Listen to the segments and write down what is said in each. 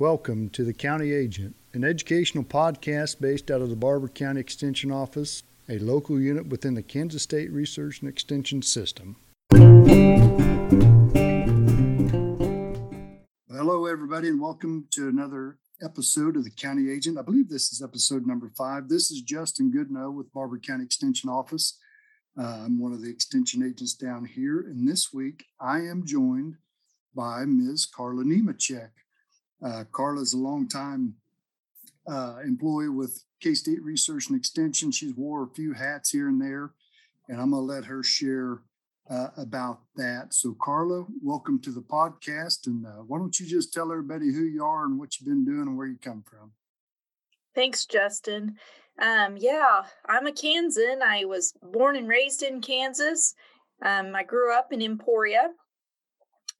Welcome to The County Agent, an educational podcast based out of the Barber County Extension Office, a local unit within the Kansas State Research and Extension System. Hello, everybody, and welcome to another episode of The County Agent. I believe this is episode number five. This is Justin Goodnow with Barber County Extension Office. Uh, I'm one of the extension agents down here, and this week I am joined by Ms. Carla Nemecek. Uh, Carla is a longtime uh, employee with K State Research and Extension. She's wore a few hats here and there, and I'm going to let her share uh, about that. So, Carla, welcome to the podcast. And uh, why don't you just tell everybody who you are and what you've been doing and where you come from? Thanks, Justin. Um, yeah, I'm a Kansan. I was born and raised in Kansas. Um, I grew up in Emporia,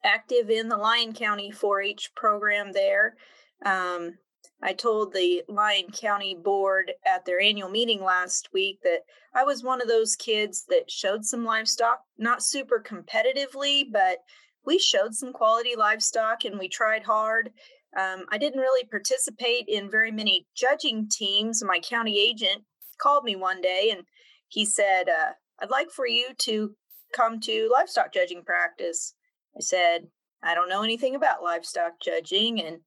active in the Lyon County 4 H program there. Um, I told the Lyon County Board at their annual meeting last week that I was one of those kids that showed some livestock, not super competitively, but we showed some quality livestock and we tried hard. Um, I didn't really participate in very many judging teams. My county agent called me one day and he said, uh, I'd like for you to come to livestock judging practice. I said, I don't know anything about livestock judging and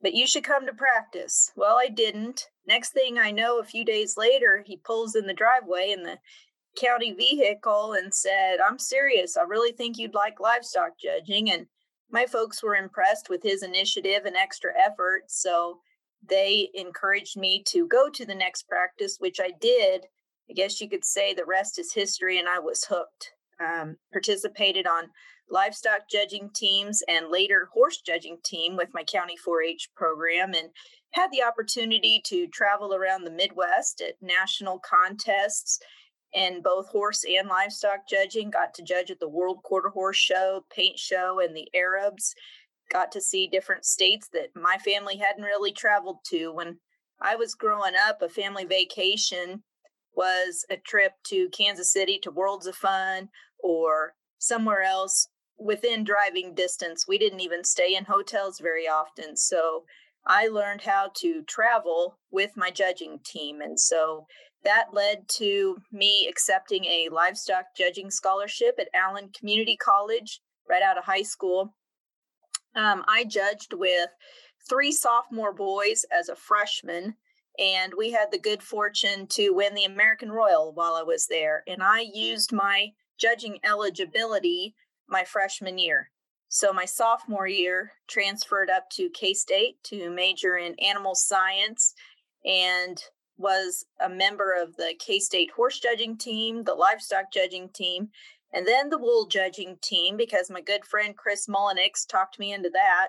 but you should come to practice. Well, I didn't. Next thing I know, a few days later, he pulls in the driveway in the county vehicle and said, I'm serious. I really think you'd like livestock judging. And my folks were impressed with his initiative and extra effort. So they encouraged me to go to the next practice, which I did. I guess you could say the rest is history, and I was hooked. Um, participated on livestock judging teams and later horse judging team with my county 4-H program and had the opportunity to travel around the Midwest at national contests in both horse and livestock judging. Got to judge at the World Quarter Horse Show, Paint Show, and the Arabs. Got to see different states that my family hadn't really traveled to. When I was growing up, a family vacation was a trip to Kansas City to Worlds of Fun or somewhere else within driving distance. We didn't even stay in hotels very often. So I learned how to travel with my judging team. And so that led to me accepting a livestock judging scholarship at Allen Community College right out of high school. Um, I judged with three sophomore boys as a freshman, and we had the good fortune to win the American Royal while I was there. And I used my judging eligibility my freshman year. So my sophomore year transferred up to K State to major in animal science and was a member of the K State horse judging team, the livestock judging team, and then the wool judging team because my good friend Chris Mullenix talked me into that.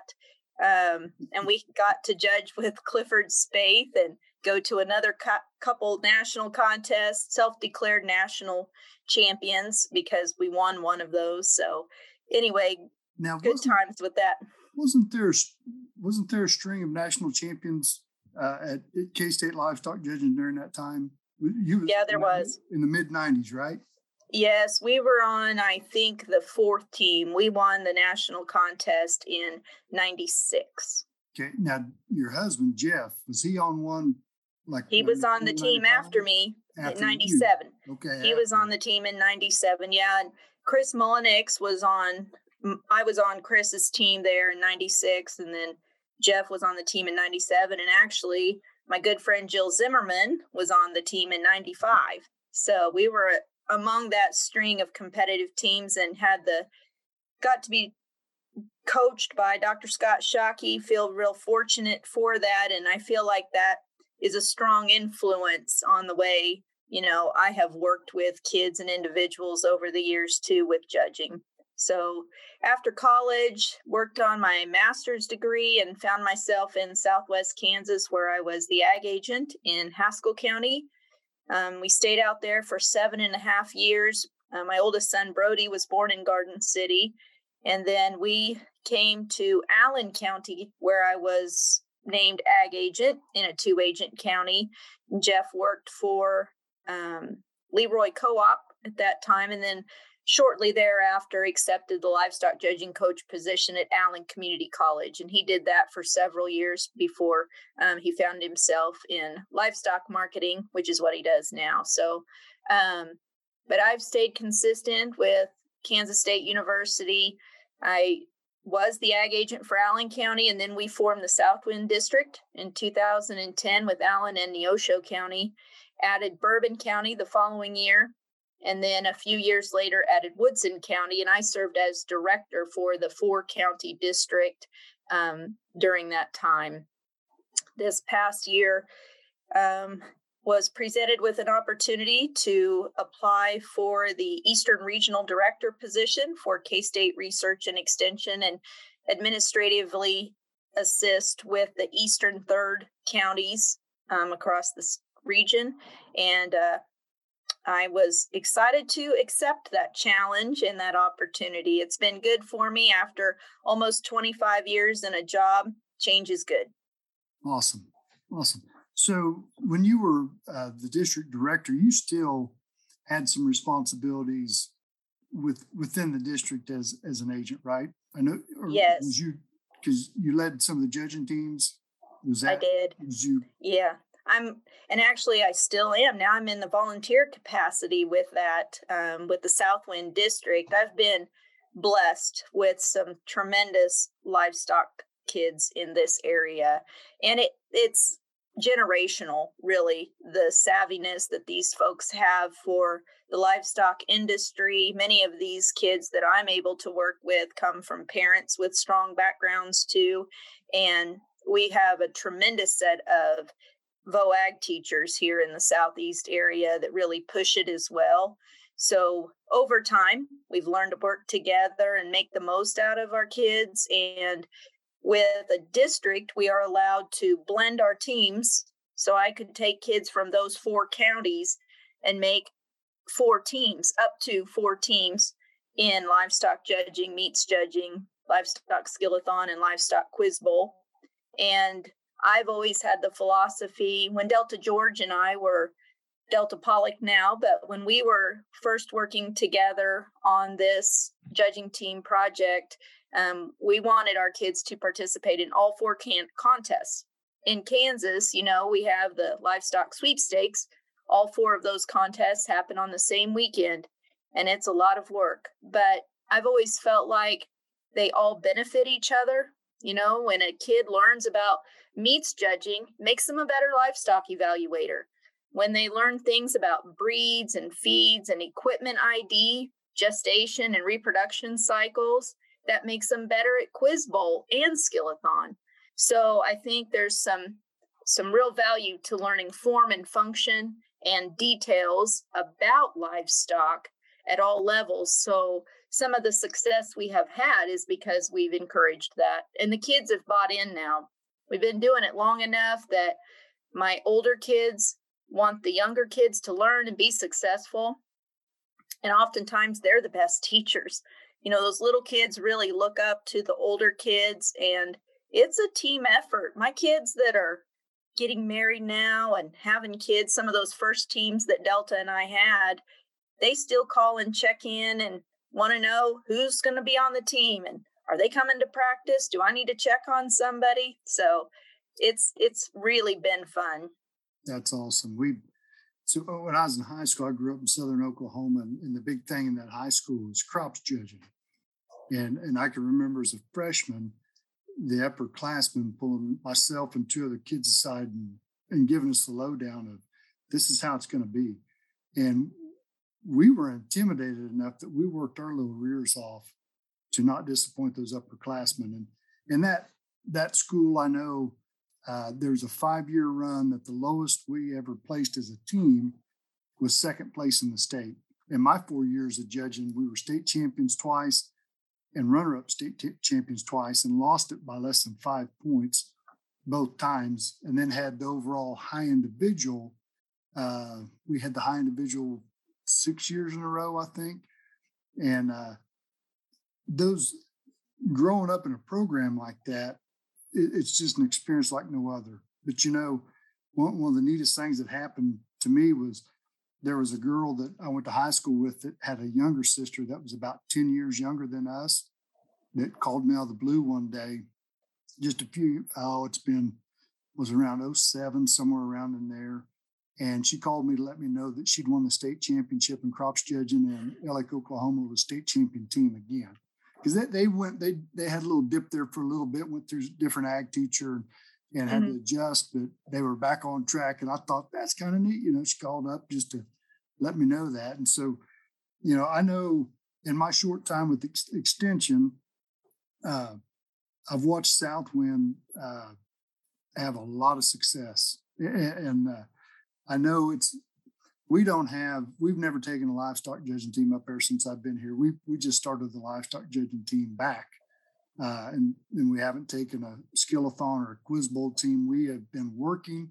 Um, and we got to judge with Clifford Spaeth and go to another couple national contests, self declared national champions because we won one of those. So anyway, now good times with that. Wasn't there wasn't there a string of national champions uh, at, K State Livestock Judging during that time? You yeah, there was in the mid '90s, right? Yes, we were on. I think the fourth team. We won the national contest in '96. Okay, now your husband Jeff was he on one? Like he was on the team after me after in 97. You. Okay. He was on the team in 97. Yeah. And Chris Mullenix was on, I was on Chris's team there in 96. And then Jeff was on the team in 97. And actually, my good friend Jill Zimmerman was on the team in 95. So we were among that string of competitive teams and had the, got to be coached by Dr. Scott Schaake. Feel real fortunate for that. And I feel like that is a strong influence on the way you know i have worked with kids and individuals over the years too with judging. So after college worked on my master's degree and found myself in southwest kansas where i was the ag agent in haskell county. Um, we stayed out there for seven and a half years. Uh, my oldest son brody was born in garden city. And then we came to allen county where i was named ag agent in a two agent county. Jeff worked for um, Leroy Co op at that time and then shortly thereafter accepted the livestock judging coach position at Allen Community College. And he did that for several years before um, he found himself in livestock marketing, which is what he does now. So, um, but I've stayed consistent with Kansas State University. I was the ag agent for Allen County, and then we formed the Southwind District in 2010 with Allen and Neosho County, added Bourbon County the following year, and then a few years later added Woodson County, and I served as director for the four county district um, during that time. This past year, um, was presented with an opportunity to apply for the Eastern Regional Director position for K State Research and Extension and administratively assist with the Eastern Third counties um, across this region. And uh, I was excited to accept that challenge and that opportunity. It's been good for me after almost 25 years in a job. Change is good. Awesome. Awesome. So when you were uh, the district director, you still had some responsibilities with within the district as as an agent, right? I know. yes. You because you led some of the judging teams? Was that? I did. You? Yeah. I'm, and actually, I still am. Now I'm in the volunteer capacity with that, um, with the Southwind District. I've been blessed with some tremendous livestock kids in this area, and it it's generational, really, the savviness that these folks have for the livestock industry. Many of these kids that I'm able to work with come from parents with strong backgrounds too. And we have a tremendous set of VOAG teachers here in the Southeast area that really push it as well. So over time, we've learned to work together and make the most out of our kids. And with a district, we are allowed to blend our teams. So I could take kids from those four counties and make four teams, up to four teams in livestock judging, meats judging, livestock skillathon, and livestock quiz bowl. And I've always had the philosophy when Delta George and I were Delta Pollock now, but when we were first working together on this judging team project, um, we wanted our kids to participate in all four can- contests. In Kansas, you know, we have the livestock sweepstakes. All four of those contests happen on the same weekend, and it's a lot of work. But I've always felt like they all benefit each other. You know, when a kid learns about meats judging, makes them a better livestock evaluator. When they learn things about breeds and feeds and equipment ID, gestation and reproduction cycles, that makes them better at quiz bowl and skillathon. So i think there's some some real value to learning form and function and details about livestock at all levels. So some of the success we have had is because we've encouraged that. And the kids have bought in now. We've been doing it long enough that my older kids want the younger kids to learn and be successful. And oftentimes they're the best teachers you know those little kids really look up to the older kids and it's a team effort. My kids that are getting married now and having kids some of those first teams that delta and i had they still call and check in and want to know who's going to be on the team and are they coming to practice? Do i need to check on somebody? So it's it's really been fun. That's awesome. We so when I was in high school, I grew up in southern Oklahoma, and, and, the big thing in that high school was crops judging. And and I can remember as a freshman, the upperclassmen pulling myself and two other kids aside and, and giving us the lowdown of this is how it's going to be. And we were intimidated enough that we worked our little rears off to not disappoint those upperclassmen. And and that that school, I know uh, there's a five year run that the lowest we ever placed as a team was second place in the state. In my four years of judging, we were state champions twice and runner up state t- champions twice and lost it by less than five points both times. And then had the overall high individual. Uh, we had the high individual six years in a row, I think. And uh, those growing up in a program like that, it, it's just an experience like no other. But you know, one, one of the neatest things that happened to me was there was a girl that I went to high school with that had a younger sister that was about 10 years younger than us that called me out of the blue one day. Just a few, oh, it's been, was around 07, somewhere around in there. And she called me to let me know that she'd won the state championship in crops judging and LA, Oklahoma was state champion team again. Because they, they went, they they had a little dip there for a little bit, went through different ag teacher and had mm-hmm. to adjust, but they were back on track. And I thought that's kind of neat. You know, she called up just to let me know that. And so, you know, I know in my short time with ex- extension, uh, I've watched Southwind uh, have a lot of success. And uh, I know it's, we don't have, we've never taken a livestock judging team up there since I've been here. We, we just started the livestock judging team back. Uh, and, and we haven't taken a skillathon or a quiz bowl team. We have been working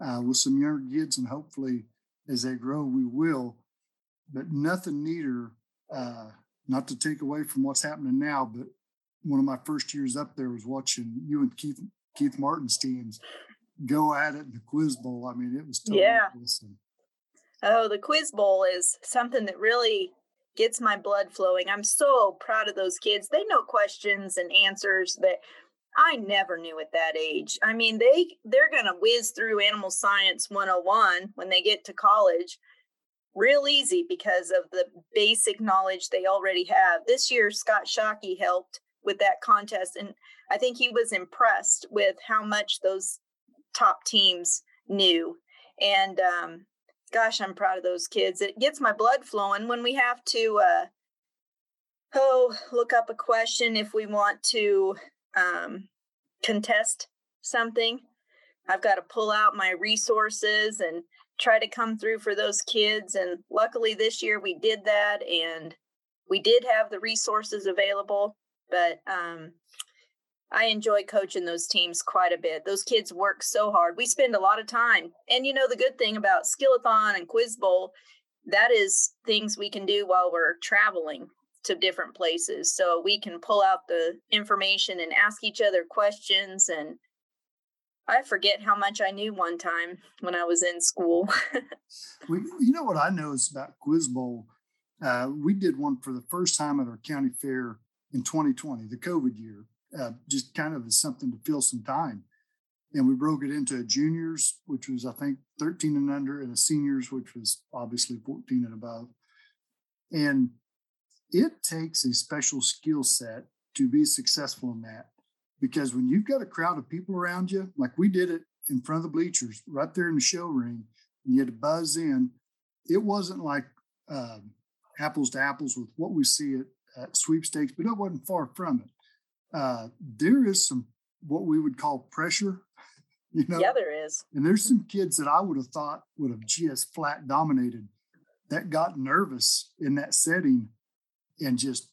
uh, with some younger kids, and hopefully, as they grow, we will. But nothing neater, uh, not to take away from what's happening now, but one of my first years up there was watching you and Keith Keith Martin's teams go at it in the quiz bowl. I mean, it was totally yeah. Awesome. Oh, the quiz bowl is something that really gets my blood flowing. I'm so proud of those kids. They know questions and answers that I never knew at that age. I mean, they they're going to whiz through animal science 101 when they get to college real easy because of the basic knowledge they already have. This year Scott Schaake helped with that contest and I think he was impressed with how much those top teams knew. And um, gosh, I'm proud of those kids. It gets my blood flowing when we have to uh, oh look up a question if we want to um, contest something. I've got to pull out my resources and try to come through for those kids. And luckily this year we did that and we did have the resources available. But um, I enjoy coaching those teams quite a bit. Those kids work so hard. We spend a lot of time. And you know, the good thing about Skillathon and Quiz Bowl, that is things we can do while we're traveling to different places. So we can pull out the information and ask each other questions. And I forget how much I knew one time when I was in school. we, you know what I know is about Quiz Bowl? Uh, we did one for the first time at our county fair in 2020, the COVID year uh, just kind of as something to fill some time. And we broke it into a juniors, which was, I think, 13 and under, and a seniors, which was obviously 14 and above. And it takes a special skill set to be successful in that. Because when you've got a crowd of people around you, like we did it in front of the bleachers, right there in the show ring, and you had to buzz in, it wasn't like um, apples to apples with what we see at, at sweepstakes, but it wasn't far from it uh, there is some what we would call pressure. You know, yeah, there is. And there's some kids that I would have thought would have just flat dominated that got nervous in that setting and just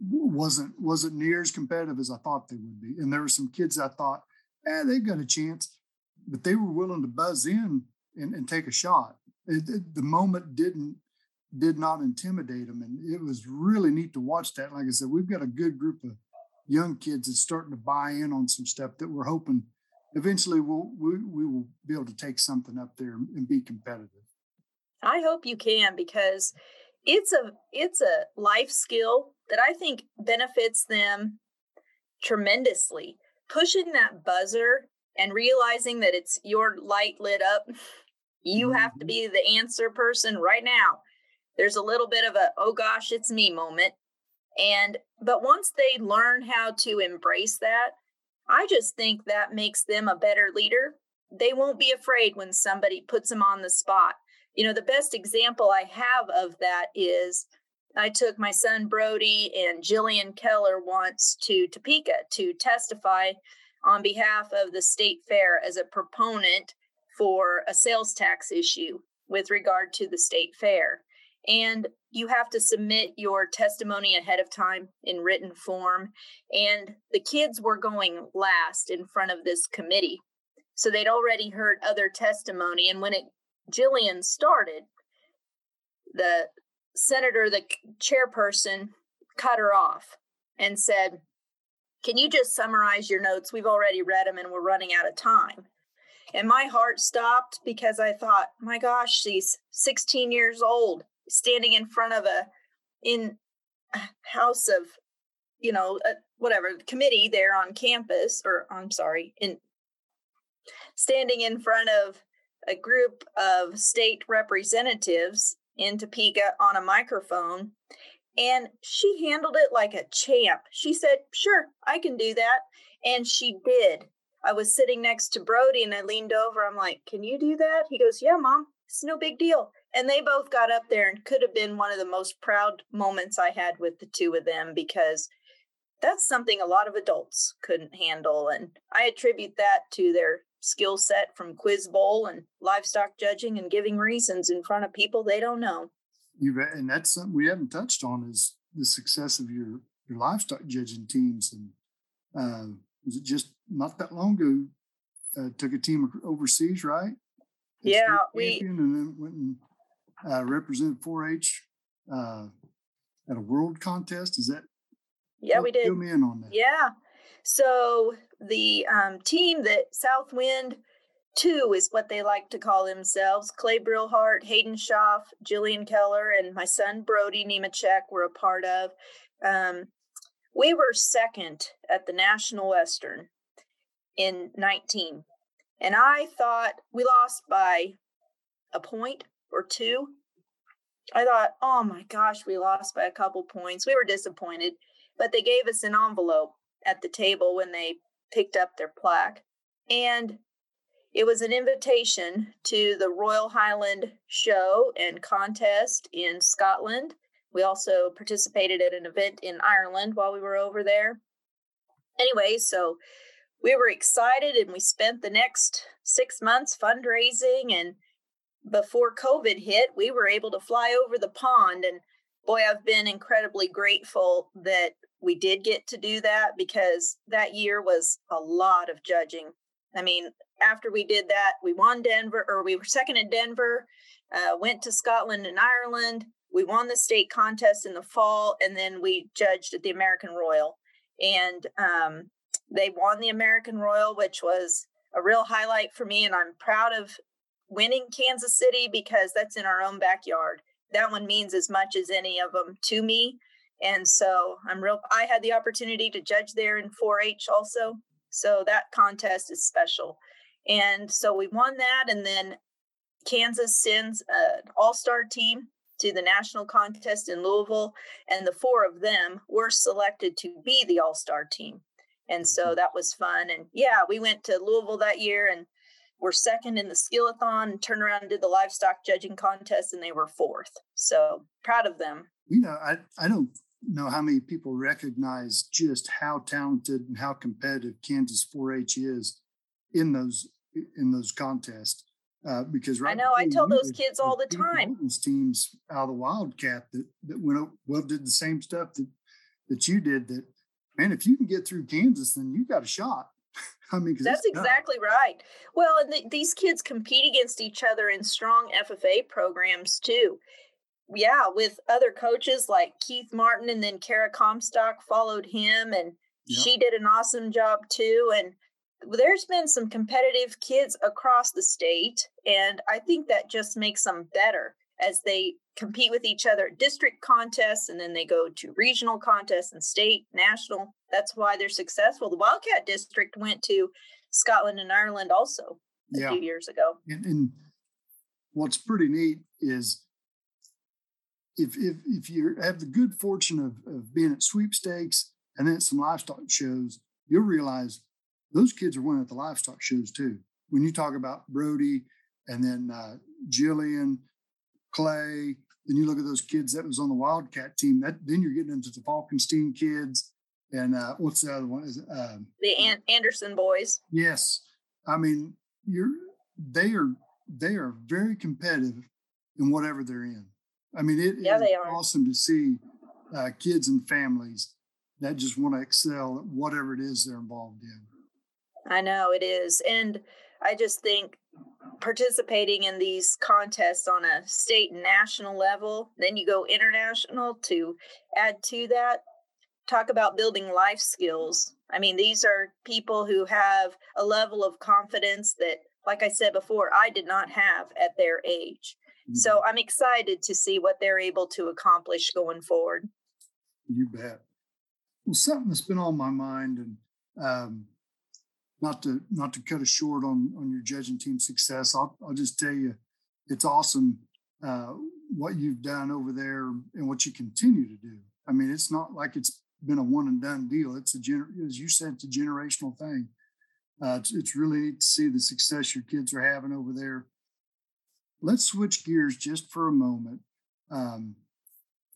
wasn't wasn't near as competitive as I thought they would be. And there were some kids I thought, eh, they've got a chance, but they were willing to buzz in and, and take a shot. It, it, the moment didn't did not intimidate them, and it was really neat to watch that. Like I said, we've got a good group of young kids that's starting to buy in on some stuff that we're hoping eventually we'll, we, we will be able to take something up there and be competitive. I hope you can because it's a it's a life skill that I think benefits them tremendously. Pushing that buzzer and realizing that it's your light lit up, you have to mm-hmm. be the answer person right now. There's a little bit of a oh gosh, it's me moment. And but once they learn how to embrace that, I just think that makes them a better leader. They won't be afraid when somebody puts them on the spot. You know, the best example I have of that is I took my son Brody and Jillian Keller once to Topeka to testify on behalf of the state fair as a proponent for a sales tax issue with regard to the state fair. And you have to submit your testimony ahead of time in written form. And the kids were going last in front of this committee. So they'd already heard other testimony. And when it Jillian started, the senator, the chairperson, cut her off and said, Can you just summarize your notes? We've already read them and we're running out of time. And my heart stopped because I thought, my gosh, she's 16 years old, standing in front of a in a house of, you know, a, whatever committee there on campus, or I'm sorry, in standing in front of a group of state representatives in Topeka on a microphone. And she handled it like a champ. She said, Sure, I can do that. And she did. I was sitting next to Brody and I leaned over. I'm like, Can you do that? He goes, Yeah, mom, it's no big deal. And they both got up there and could have been one of the most proud moments I had with the two of them because that's something a lot of adults couldn't handle. And I attribute that to their skill set from quiz bowl and livestock judging and giving reasons in front of people they don't know. You've and that's something we haven't touched on is the success of your your livestock judging teams. And uh, was it just not that long ago? Uh, took a team overseas, right? yeah, we and then went and uh, represented 4-H uh, at a world contest. Is that? Yeah, we did. Me in on that. Yeah, so the um, team that Southwind Two is what they like to call themselves. Clay Brillhart, Hayden Schaff, Jillian Keller, and my son Brody Nemecek were a part of. Um, we were second at the National Western in 19. And I thought we lost by a point or two. I thought, oh my gosh, we lost by a couple points. We were disappointed, but they gave us an envelope at the table when they picked up their plaque. And it was an invitation to the Royal Highland Show and Contest in Scotland. We also participated at an event in Ireland while we were over there. Anyway, so we were excited and we spent the next six months fundraising. And before COVID hit, we were able to fly over the pond. And boy, I've been incredibly grateful that we did get to do that because that year was a lot of judging. I mean, after we did that, we won Denver, or we were second in Denver, uh, went to Scotland and Ireland. We won the state contest in the fall, and then we judged at the American Royal. And um, they won the American Royal, which was a real highlight for me. And I'm proud of winning Kansas City because that's in our own backyard. That one means as much as any of them to me. And so I'm real, I had the opportunity to judge there in 4 H also. So that contest is special. And so we won that. And then Kansas sends an all star team to the national contest in Louisville. And the four of them were selected to be the all star team. And so mm-hmm. that was fun. And yeah, we went to Louisville that year and were second in the skillathon and turned around and did the livestock judging contest and they were fourth. So proud of them. You know, I, I don't know how many people recognize just how talented and how competitive Kansas 4-H is in those in those contests. Uh, because right I know I tell those kids all the time. Teams out of the Wildcat that that went well did the same stuff that that you did. That man, if you can get through Kansas, then you got a shot. I mean, that's exactly right. Well, and the, these kids compete against each other in strong FFA programs too yeah, with other coaches like Keith Martin and then Kara Comstock followed him and yep. she did an awesome job too. And there's been some competitive kids across the state. And I think that just makes them better as they compete with each other at district contests and then they go to regional contests and state, national. That's why they're successful. The Wildcat District went to Scotland and Ireland also a yeah. few years ago. And, and what's pretty neat is if if if you have the good fortune of, of being at sweepstakes and then some livestock shows, you'll realize those kids are winning at the livestock shows too. When you talk about Brody and then uh, Jillian, Clay, then you look at those kids that was on the Wildcat team. That then you're getting into the Falkenstein kids and uh, what's the other one? Is it, um, the An- Anderson boys? Yes, I mean you're they are they are very competitive in whatever they're in. I mean, it yeah, is awesome to see uh, kids and families that just want to excel at whatever it is they're involved in. I know it is. And I just think participating in these contests on a state and national level, then you go international to add to that. Talk about building life skills. I mean, these are people who have a level of confidence that like I said before, I did not have at their age. Mm-hmm. So I'm excited to see what they're able to accomplish going forward. You bet. Well, something that's been on my mind, and um, not to not to cut it short on on your judging team success, I'll I'll just tell you, it's awesome uh, what you've done over there and what you continue to do. I mean, it's not like it's been a one and done deal. It's a gener- as you said, it's a generational thing. Uh, it's, it's really neat to see the success your kids are having over there. Let's switch gears just for a moment. Um,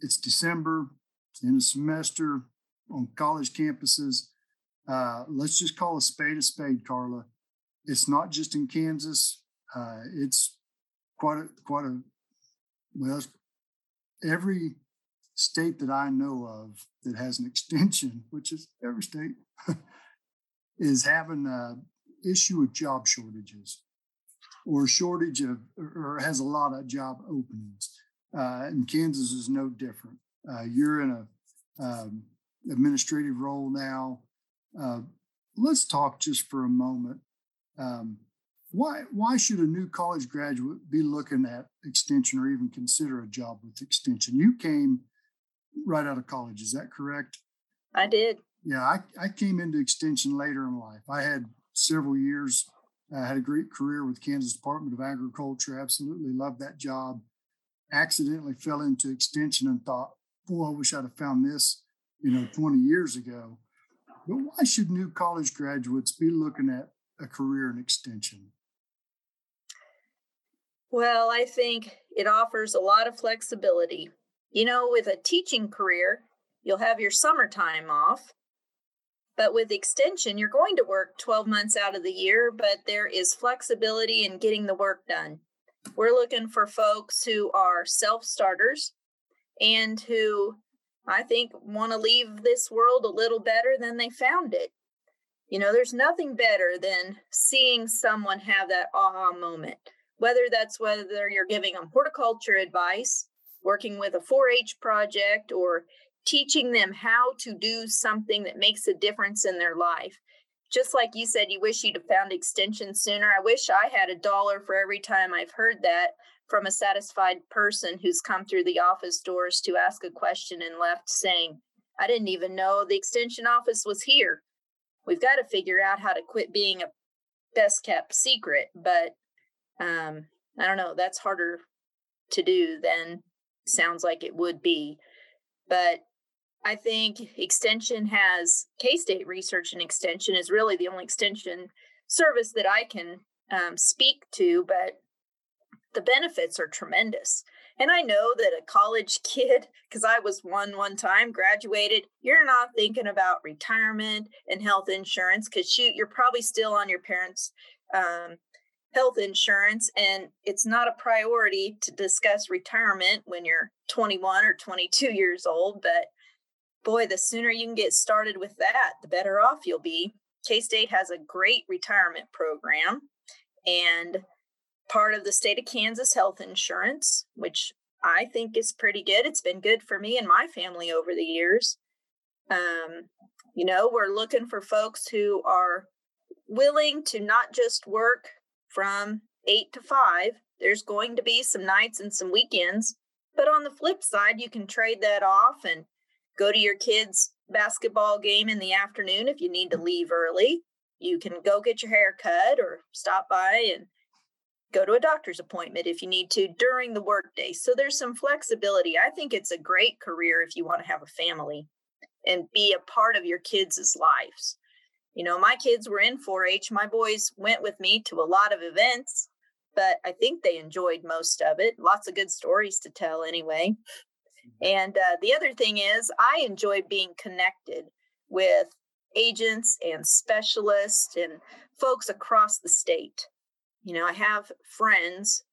it's December, in a semester on college campuses. Uh, let's just call a spade a spade, Carla. It's not just in Kansas. Uh, it's quite a quite a well. Every state that I know of that has an extension, which is every state, is having an issue with job shortages or shortage of or has a lot of job openings. Uh, and Kansas is no different. Uh, you're in a um, administrative role now. Uh, let's talk just for a moment. Um, why why should a new college graduate be looking at extension or even consider a job with extension? You came right out of college, is that correct? I did. Yeah, I, I came into extension later in life. I had several years. I had a great career with Kansas Department of Agriculture. Absolutely loved that job. Accidentally fell into extension and thought, boy, I wish I'd have found this, you know, 20 years ago. But why should new college graduates be looking at a career in extension? Well, I think it offers a lot of flexibility. You know, with a teaching career, you'll have your summertime off. But with extension, you're going to work 12 months out of the year, but there is flexibility in getting the work done. We're looking for folks who are self starters and who I think want to leave this world a little better than they found it. You know, there's nothing better than seeing someone have that aha moment, whether that's whether you're giving them horticulture advice, working with a 4 H project, or teaching them how to do something that makes a difference in their life. Just like you said, you wish you'd have found extension sooner. I wish I had a dollar for every time I've heard that from a satisfied person who's come through the office doors to ask a question and left saying, I didn't even know the extension office was here. We've got to figure out how to quit being a best kept secret, but um, I don't know, that's harder to do than sounds like it would be. But I think extension has K State Research and Extension is really the only extension service that I can um, speak to, but the benefits are tremendous. And I know that a college kid, because I was one one time, graduated, you're not thinking about retirement and health insurance because shoot, you're probably still on your parents' um, health insurance and it's not a priority to discuss retirement when you're 21 or 22 years old but boy the sooner you can get started with that the better off you'll be k-state has a great retirement program and part of the state of kansas health insurance which i think is pretty good it's been good for me and my family over the years um, you know we're looking for folks who are willing to not just work from eight to five. There's going to be some nights and some weekends. But on the flip side, you can trade that off and go to your kids' basketball game in the afternoon if you need to leave early. You can go get your hair cut or stop by and go to a doctor's appointment if you need to during the workday. So there's some flexibility. I think it's a great career if you want to have a family and be a part of your kids' lives. You know, my kids were in 4 H. My boys went with me to a lot of events, but I think they enjoyed most of it. Lots of good stories to tell, anyway. Mm-hmm. And uh, the other thing is, I enjoy being connected with agents and specialists and folks across the state. You know, I have friends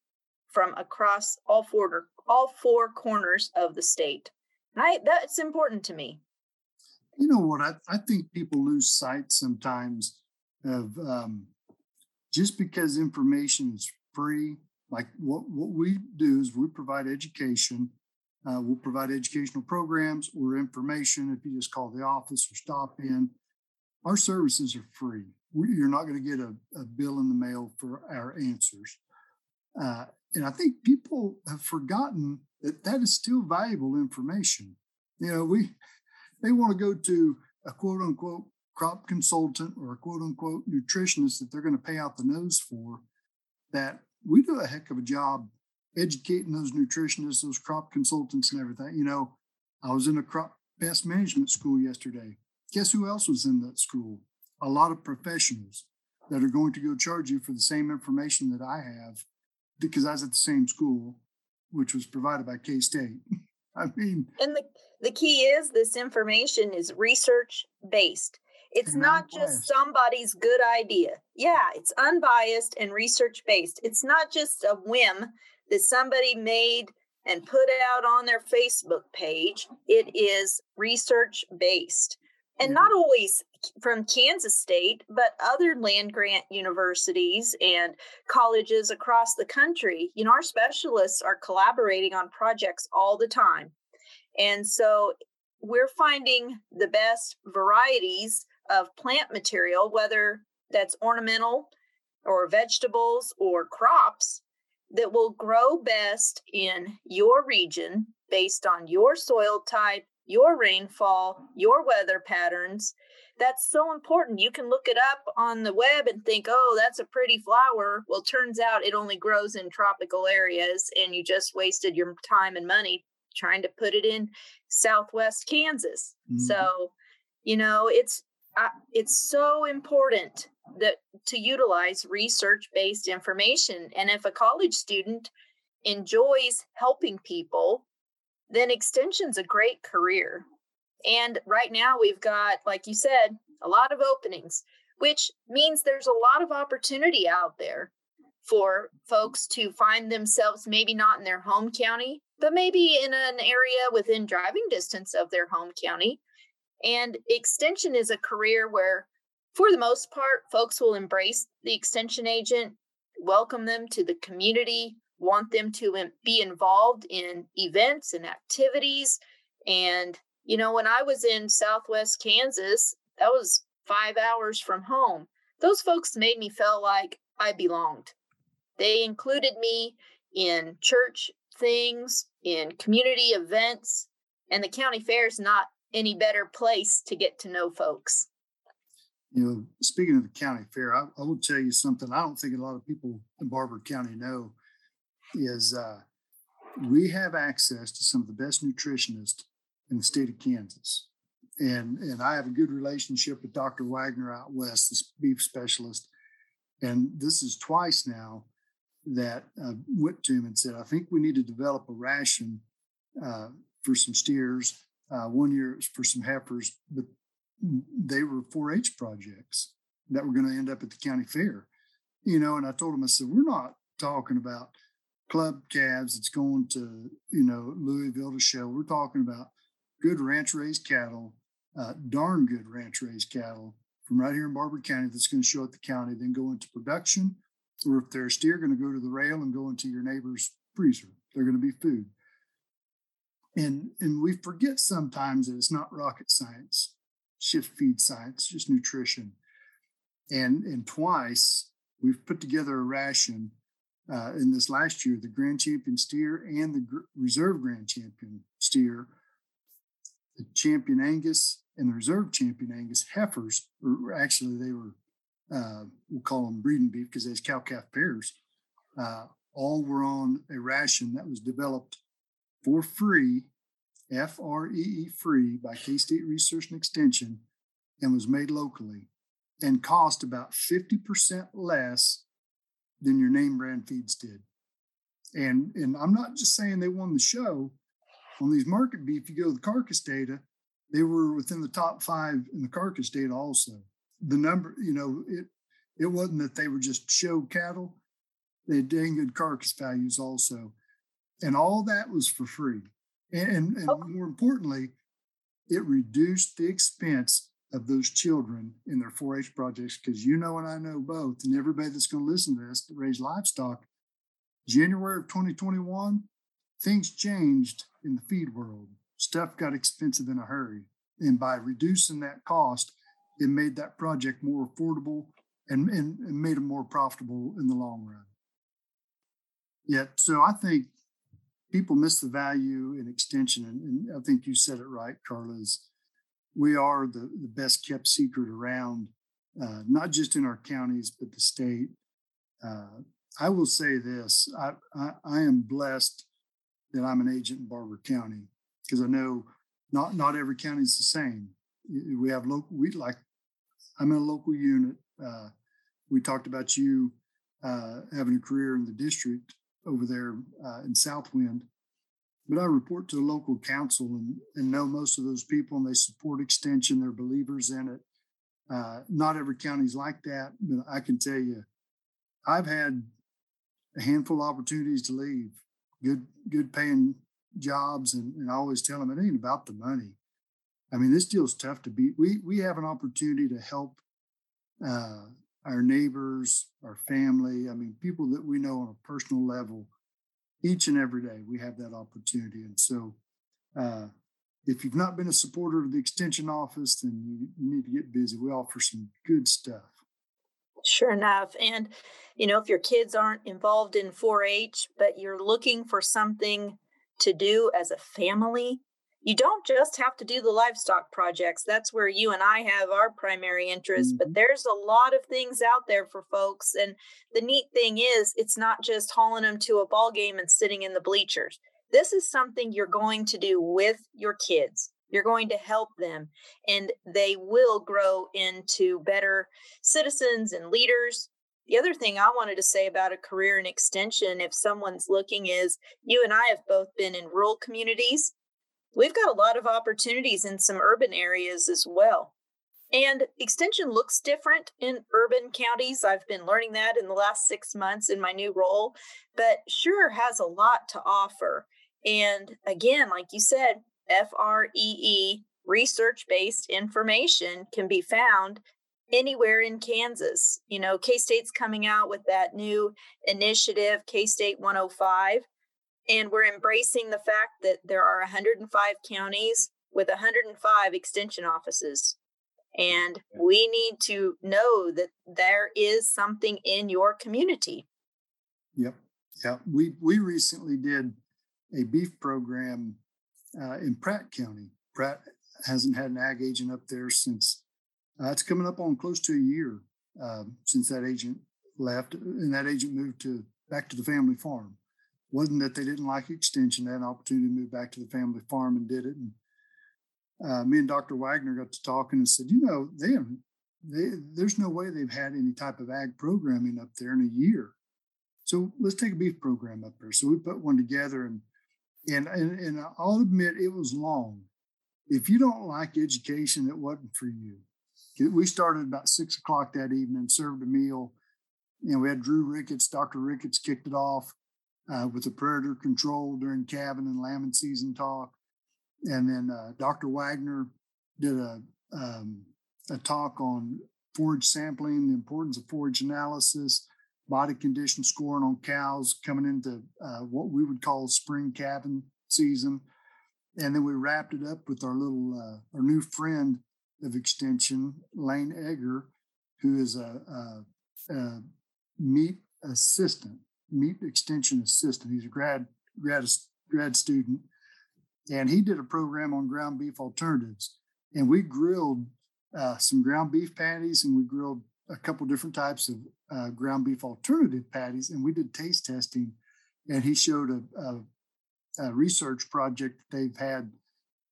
from across all four all four corners of the state. And I that's important to me you know what? I, I think people lose sight sometimes of um, just because information is free. Like what, what we do is we provide education. Uh, we'll provide educational programs or information if you just call the office or stop in. Our services are free. You're not going to get a, a, bill in the mail for our answers. Uh, and I think people have forgotten that that is still valuable information. You know, we they want to go to a quote unquote crop consultant or a quote unquote nutritionist that they're going to pay out the nose for. That we do a heck of a job educating those nutritionists, those crop consultants, and everything. You know, I was in a crop pest management school yesterday. Guess who else was in that school? A lot of professionals that are going to go charge you for the same information that I have because I was at the same school, which was provided by K State. I mean, and the, the key is this information is research based. It's not just somebody's good idea. Yeah, it's unbiased and research based. It's not just a whim that somebody made and put out on their Facebook page. It is research based. And not always from Kansas State, but other land grant universities and colleges across the country. You know, our specialists are collaborating on projects all the time. And so we're finding the best varieties of plant material, whether that's ornamental or vegetables or crops, that will grow best in your region based on your soil type, your rainfall, your weather patterns. That's so important. You can look it up on the web and think, oh, that's a pretty flower. Well, turns out it only grows in tropical areas, and you just wasted your time and money trying to put it in southwest Kansas. Mm-hmm. So, you know, it's uh, it's so important that to utilize research based information. And if a college student enjoys helping people, then extension's a great career. And right now we've got, like you said, a lot of openings, which means there's a lot of opportunity out there for folks to find themselves maybe not in their home county, but maybe in an area within driving distance of their home county. And extension is a career where for the most part, folks will embrace the extension agent, welcome them to the community, want them to be involved in events and activities. And, you know, when I was in Southwest Kansas, that was five hours from home. Those folks made me feel like I belonged. They included me in church things, in community events, and the county fair is not any better place to get to know folks you know, speaking of the county fair, I, I, will tell you something I don't think a lot of people in Barber County know is uh, we have access to some of the best nutritionists in the state of Kansas. And, and I have a good relationship with Dr. Waggoner out west, this beef specialist. And this is twice now that I went to him and said, I think we need to develop a ration uh, for some steers. Uh, one year it was for some heifers, but they were 4-H projects that were going to end up at the county fair. You know, and I told him, I said, we're not talking about club calves that's going to, you know, Louisville to show. We're talking about good ranch raised cattle, uh, darn good ranch raised cattle from right here in Barber County that's going to show at the county, then go into production. Or if they're steer, going to go to the rail and go into your neighbor's freezer. They're going to be food. And and we forget sometimes that it's not rocket science shift feed science, just nutrition. And, and twice we've put together a ration uh, in this last year, the Grand Champion steer and the Gr- Reserve Grand Champion steer, the Champion Angus and the Reserve Champion Angus heifers, or actually they were, uh, we'll call them breeding beef because there's cow calf pairs, uh, all were on a ration that was developed for free FREE free by K State Research and Extension and was made locally and cost about 50% less than your name brand feeds did. And, and I'm not just saying they won the show. On these market beef, you go to the carcass data, they were within the top five in the carcass data also. The number, you know, it it wasn't that they were just show cattle, they had dang good carcass values also. And all that was for free. And, and, oh. more importantly, it reduced the expense of those children in their 4 H projects because you know and I know both, and everybody that's going to listen to this to raise livestock, January of 2021, things changed in the feed world. Stuff got expensive in a hurry. And by reducing that cost, it made that project more affordable and, and, and made them more profitable in the long run. Yet, so I think people miss the value in extension. And, and I think you said it right, Carla, is we are the, the best kept secret around, uh, not just in our counties, but the state. Uh, I will say this I, I, I, am blessed that I'm an agent in Barber County because I know not, not every county is the same. We have local, we like, I'm in a local unit. Uh, we talked about you uh, having a career in the district over there uh, in Southwind. But I report to the local council and, and know most of those people, and they support extension. They're believers in it. Uh, not every county's like that, but I can tell you, I've had a handful of opportunities to leave, good good paying jobs, and, and I always tell them it ain't about the money. I mean, this deal's tough to beat. We we have an opportunity to help uh, our neighbors, our family. I mean, people that we know on a personal level. Each and every day, we have that opportunity, and so uh, if you've not been a supporter of the extension office, then you, you need to get busy. We offer some good stuff. Sure enough. And, you know, if your kids aren't involved in 4 H, but you're looking for something to do as a family, you don't just have to do the livestock projects. That's where you and I have our primary interest, mm-hmm. but there's a lot of things out there for folks. And the neat thing is, it's not just hauling them to a ball game and sitting in the bleachers. This is something you're going to do with your kids. You're going to help them, and they will grow into better citizens and leaders. The other thing I wanted to say about a career in extension, if someone's looking, is you and I have both been in rural communities. We've got a lot of opportunities in some urban areas as well. And extension looks different in urban counties. I've been learning that in the last six months in my new role, but sure has a lot to offer. And again, like you said, FREE research based information can be found anywhere in Kansas. You know, K State's coming out with that new initiative, K State 105, and we're embracing the fact that there are 105 counties with 105 extension offices. And we need to know that there is something in your community. Yep. Yeah. We we recently did a beef program uh, in Pratt County. Pratt hasn't had an ag agent up there since uh, it's coming up on close to a year um, since that agent left, and that agent moved to back to the family farm. wasn't that they didn't like extension; they had an opportunity to move back to the family farm and did it. And uh, me and Dr. Waggoner got to talking and said, you know, they they, there's no way they've had any type of ag programming up there in a year. So let's take a beef program up there. So we put one together and and, and, and I'll admit it was long. If you don't like education, it wasn't for you. We started about six o'clock that evening, served a meal, and we had Drew Ricketts. Dr. Ricketts kicked it off uh, with the predator control during calving and lambing season talk, and then uh, Dr. Waggoner did a um, a talk on forage sampling, the importance of forage analysis, body condition scoring on cows coming into uh, what we would call spring calving season. And then we wrapped it up with our little, uh, our new friend of extension, Lane Egger, who is a, a, a meat assistant, meat extension assistant. He's a grad, grad, grad student. And he did a program on ground beef alternatives. And we grilled uh, some ground beef patties and we grilled a couple different types of uh, ground beef alternative patties, and we did taste testing. And he showed a, a, a research project that they've had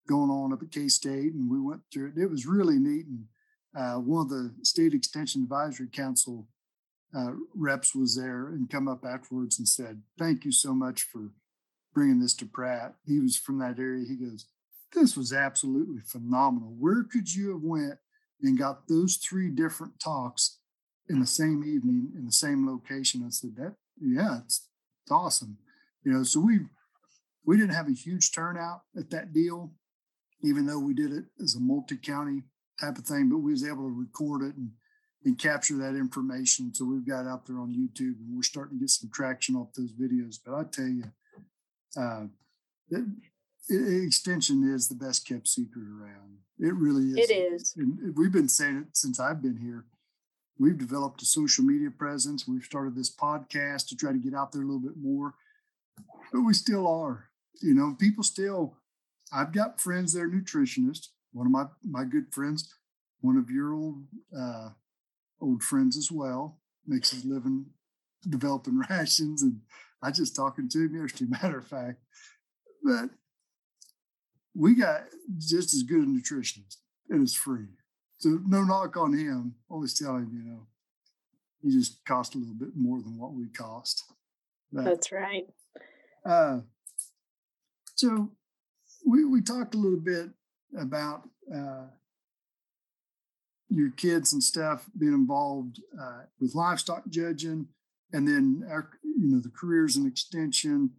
going on up at K State, and we went through it. It was really neat. And uh, one of the State Extension Advisory Council uh, reps was there and come up afterwards and said, "Thank you so much for bringing this to Pratt." He was from that area. He goes, "This was absolutely phenomenal. Where could you have went and got those three different talks in the same evening in the same location. I said, that, yeah, it's, it's awesome. You know, so we, we didn't have a huge turnout at that deal, even though we did it as a multi-county type of thing, but we was able to record it and, and capture that information. So we've got out there on YouTube and we're starting to get some traction off those videos. But I tell you, uh, it, it, extension is the best kept secret around. It really is. It is. And we've been saying it since I've been here. We've developed a social media presence. We've started this podcast to try to get out there a little bit more, but we still are. You know, people still. I've got friends that are nutritionists. One of my my good friends, one of your old uh, old friends as well, makes his living developing rations, and I just talking to him yesterday. Matter of fact, but we got just as good a nutritionist, and it's free. So no knock on him. Always tell him, you know, he just cost a little bit more than what we cost. But, That's right. Uh, so we we talked a little bit about uh, your kids and stuff being involved uh, with livestock judging, and then our, you know the careers and extension.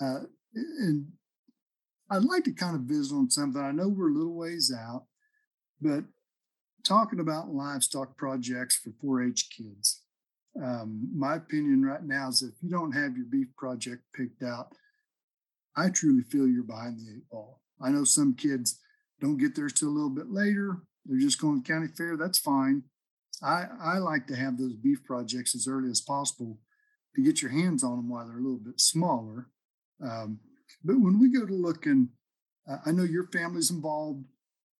Uh, and I'd like to kind of visit on something. I know we're a little ways out, but talking about livestock projects for 4-H kids. Um, my opinion right now is if you don't have your beef project picked out, I truly feel you're behind the eight ball. I know some kids don't get theirs till a little bit later. They're just going to county fair. That's fine. I, I like to have those beef projects as early as possible to get your hands on them while they're a little bit smaller. Um, but when we go to looking, uh, I know your family's involved.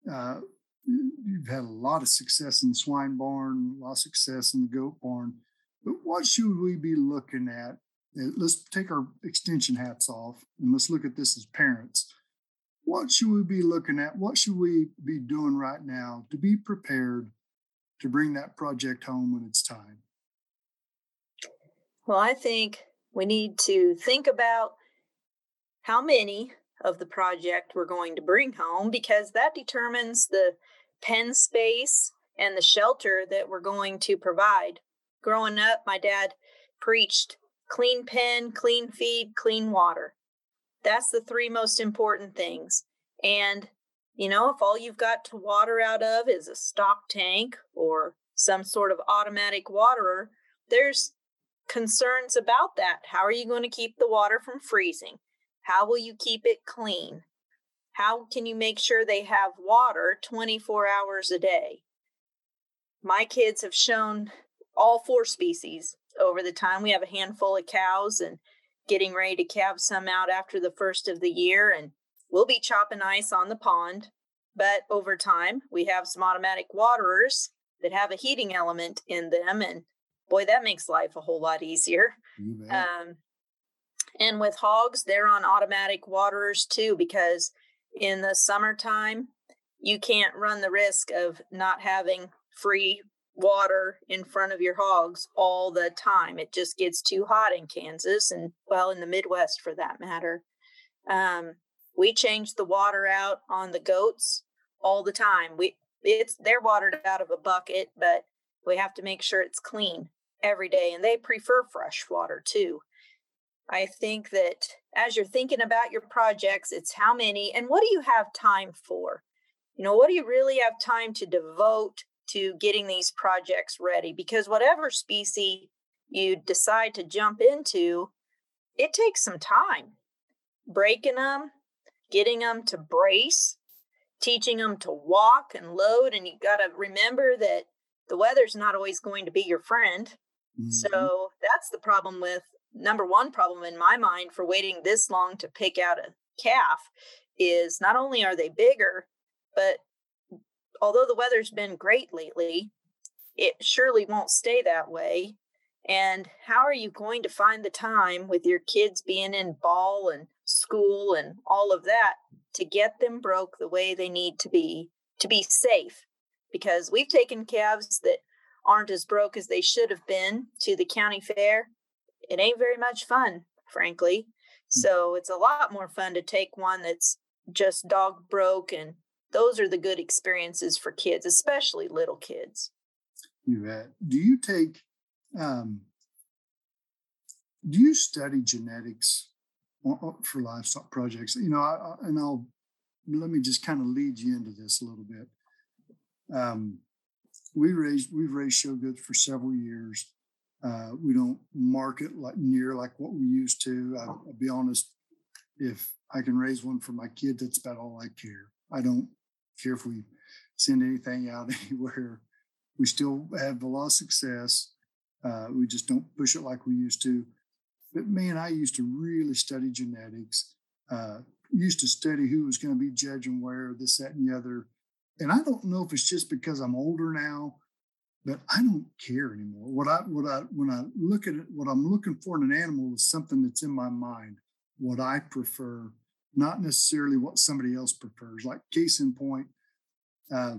Uh, you've had a lot of success in the swine barn, a lot of success in the goat barn. But what should we be looking at? Uh, let's take our extension hats off and let's look at this as parents. What should we be looking at? What should we be doing right now to be prepared to bring that project home when it's time? Well, I think we need to think about how many of the project we're going to bring home because that determines the pen space and the shelter that we're going to provide. Growing up, my dad preached clean pen, clean feed, clean water. That's the three most important things. And, you know, if all you've got to water out of is a stock tank or some sort of automatic waterer, there's concerns about that. How are you going to keep the water from freezing? How will you keep it clean? How can you make sure they have water 24 hours a day? My kids have shown all four species over the time. We have a handful of cows and getting ready to calve some out after the first of the year, and we'll be chopping ice on the pond. But over time, we have some automatic waterers that have a heating element in them, and boy, that makes life a whole lot easier. Um, and with hogs, they're on automatic waterers too, because in the summertime, you can't run the risk of not having free water in front of your hogs all the time. It just gets too hot in Kansas and, well, in the Midwest for that matter. Um, we change the water out on the goats all the time. We it's they're watered out of a bucket, but we have to make sure it's clean every day, and they prefer fresh water too. I think that as you're thinking about your projects, it's how many and what do you have time for? You know, what do you really have time to devote to getting these projects ready? Because whatever species you decide to jump into, it takes some time. Breaking them, getting them to brace, teaching them to walk and load. And you got to remember that the weather's not always going to be your friend. Mm-hmm. So that's the problem with number one problem in my mind for waiting this long to pick out a calf is not only are they bigger, but although the weather's been great lately, it surely won't stay that way. And how are you going to find the time with your kids being in ball and school and all of that to get them broke the way they need to be to be safe? Because we've taken calves that aren't as broke as they should have been to the county fair it ain't very much fun, frankly. Hmm. So it's a lot more fun to take one that's just dog broke and those are the good experiences for kids, especially little kids. You bet. Do you take um do you study genetics for livestock projects? You know, I, and I'll let me just kind of lead you into this a little bit. Um, we raised we've raised show goods for several years, uh, we don't market like near like what we used to. I, will be honest, if I can raise one for my kid, that's about all I care. I don't care if we send anything out anywhere. We still have a lot of success. Uh, we just don't push it like we used to. But man, I used to really study genetics. Uh, used to study who was going to be judge and where, this, that, and the other. And I don't know if it's just because I'm older now, but I don't care anymore. What I what I when I look at it, what I'm looking for in an animal is something that's in my mind, what I prefer, not necessarily what somebody else prefers. Like case in point, uh,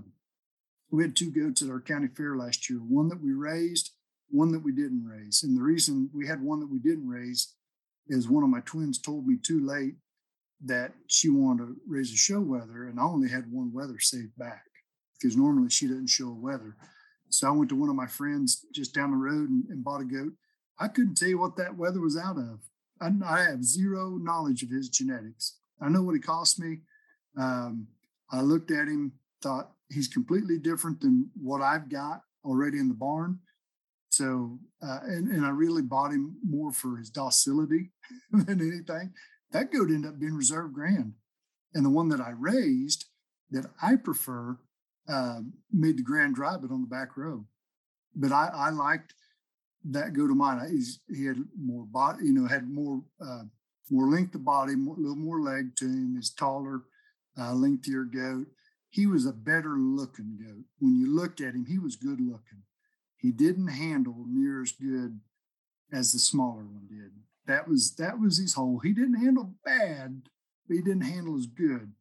we had two goats at our county fair last year. One that we raised, one that we didn't raise. And the reason we had one that we didn't raise is one of my twins told me too late that she wanted to raise a show wether, and I only had one wether saved back because normally she doesn't show a wether. So I went to one of my friends just down the road and, and bought a goat. I couldn't tell you what that wether was out of. I, I, have zero knowledge of his genetics. I know what he cost me. Um, I looked at him, thought he's completely different than what I've got already in the barn. So, uh, and, and I really bought him more for his docility than anything. That goat ended up being reserve grand. And the one that I raised that I prefer uh, made the grand drive, but on the back row. But I, I liked that goat of mine. He's, he had more body, you know, had more uh, more length of body, a little more leg to him. He's taller, uh, lengthier goat. He was a better looking goat. When you looked at him, he was good looking. He didn't handle near as good as the smaller one did. That was that was his whole. He didn't handle bad, but he didn't handle as good.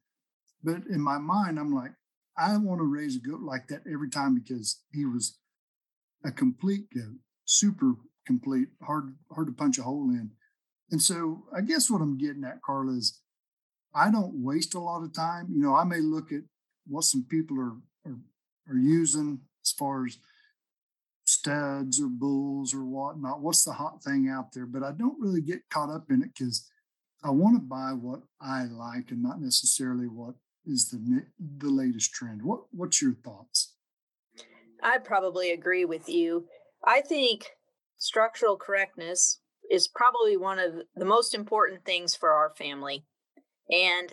But in my mind, I'm like, I want to raise a goat like that every time because he was a complete goat, super complete, hard hard to punch a hole in. And so I guess what I'm getting at, Carla, is I don't waste a lot of time. You know, I may look at what some people are are, are using as far as studs or bulls or whatnot. What's the hot thing out there? But I don't really get caught up in it because I want to buy what I like and not necessarily what is the the latest trend. What what's your thoughts? I probably agree with you. I think structural correctness is probably one of the most important things for our family. And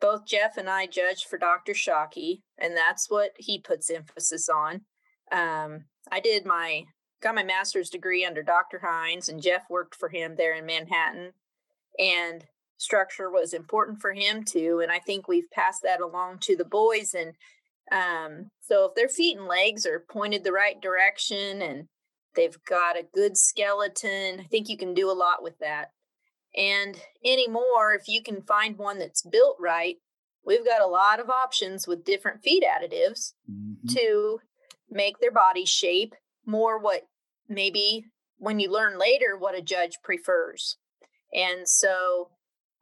both Jeff and I judged for Dr. Shockey, and that's what he puts emphasis on. Um, I did my got my master's degree under Dr. Hines, and Jeff worked for him there in Manhattan. And structure was important for him too. And I think we've passed that along to the boys. And um, so if their feet and legs are pointed the right direction and they've got a good skeleton, I think you can do a lot with that. And anymore, if you can find one that's built right, we've got a lot of options with different feed additives mm-hmm. to make their body shape more what maybe when you learn later what a judge prefers. And so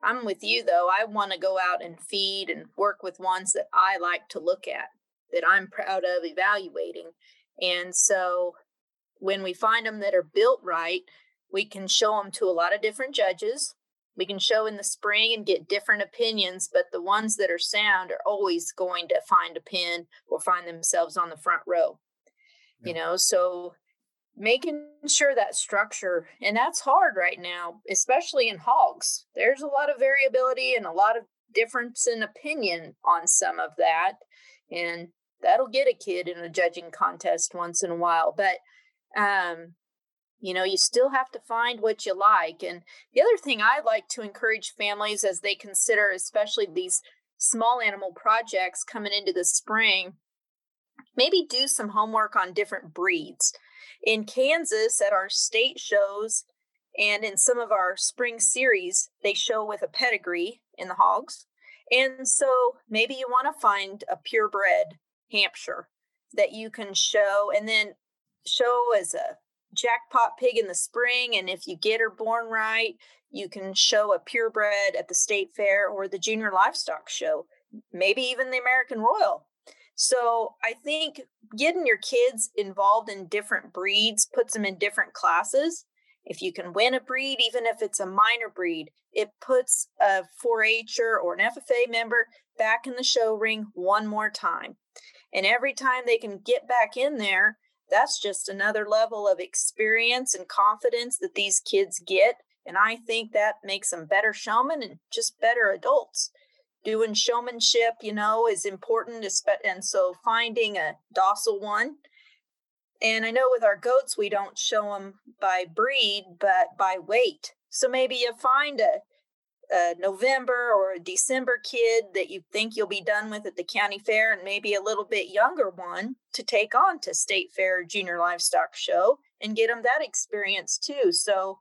I'm with you though. I want to go out and feed and work with ones that I like to look at, that I'm proud of evaluating. And so when we find them that are built right, we can show them to a lot of different judges. We can show in the spring and get different opinions, but the ones that are sound are always going to find a pin or find themselves on the front row. Yeah. You know, so making sure that structure and that's hard right now especially in hogs. There's a lot of variability and a lot of difference in opinion on some of that and that'll get a kid in a judging contest once in a while but um you know you still have to find what you like and the other thing i like to encourage families as they consider especially these small animal projects coming into the spring maybe do some homework on different breeds in Kansas at our state shows and in some of our spring series, they show with a pedigree in the hogs. And so maybe you want to find a purebred Hampshire that you can show and then show as a jackpot pig in the spring. And if you get her born right, you can show a purebred at the state fair or the junior livestock show, maybe even the American Royal. So I think getting your kids involved in different breeds puts them in different classes. If you can win a breed, even if it's a minor breed, it puts a 4 H'er or an FFA member back in the show ring one more time. And every time they can get back in there, that's just another level of experience and confidence that these kids get. And I think that makes them better showmen and just better adults doing showmanship, you know, is important. And so finding a docile one And I know with our goats, we don't show them by breed, but by weight. So maybe you find a, a November or a December kid that you think you'll be done with at the county fair, and maybe a little bit younger one to take on to state fair junior livestock show and get them that experience too. So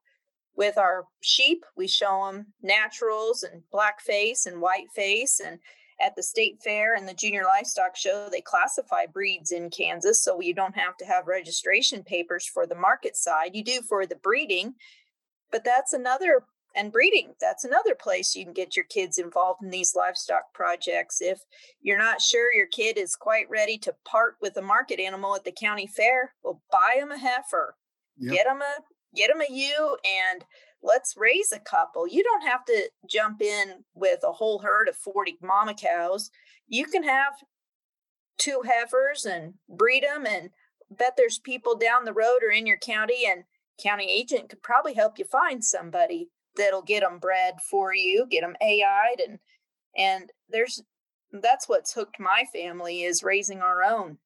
with our sheep, we show them naturals and black face and white face and at the state fair and the junior livestock show, they classify breeds in Kansas. So you don't have to have registration papers for the market side. You do for the breeding, but that's another, and breeding, that's another place you can get your kids involved in these livestock projects. If you're not sure your kid is quite ready to part with a market animal at the county fair, well, buy them a heifer, yep. get them a get them a ewe and let's raise a couple. You don't have to jump in with a whole herd of 40 mama cows. You can have two heifers and breed them and bet there's people down the road or in your county and county agent could probably help you find somebody that'll get them bred for you, get them AI'd and and there's that's what's hooked my family is raising our own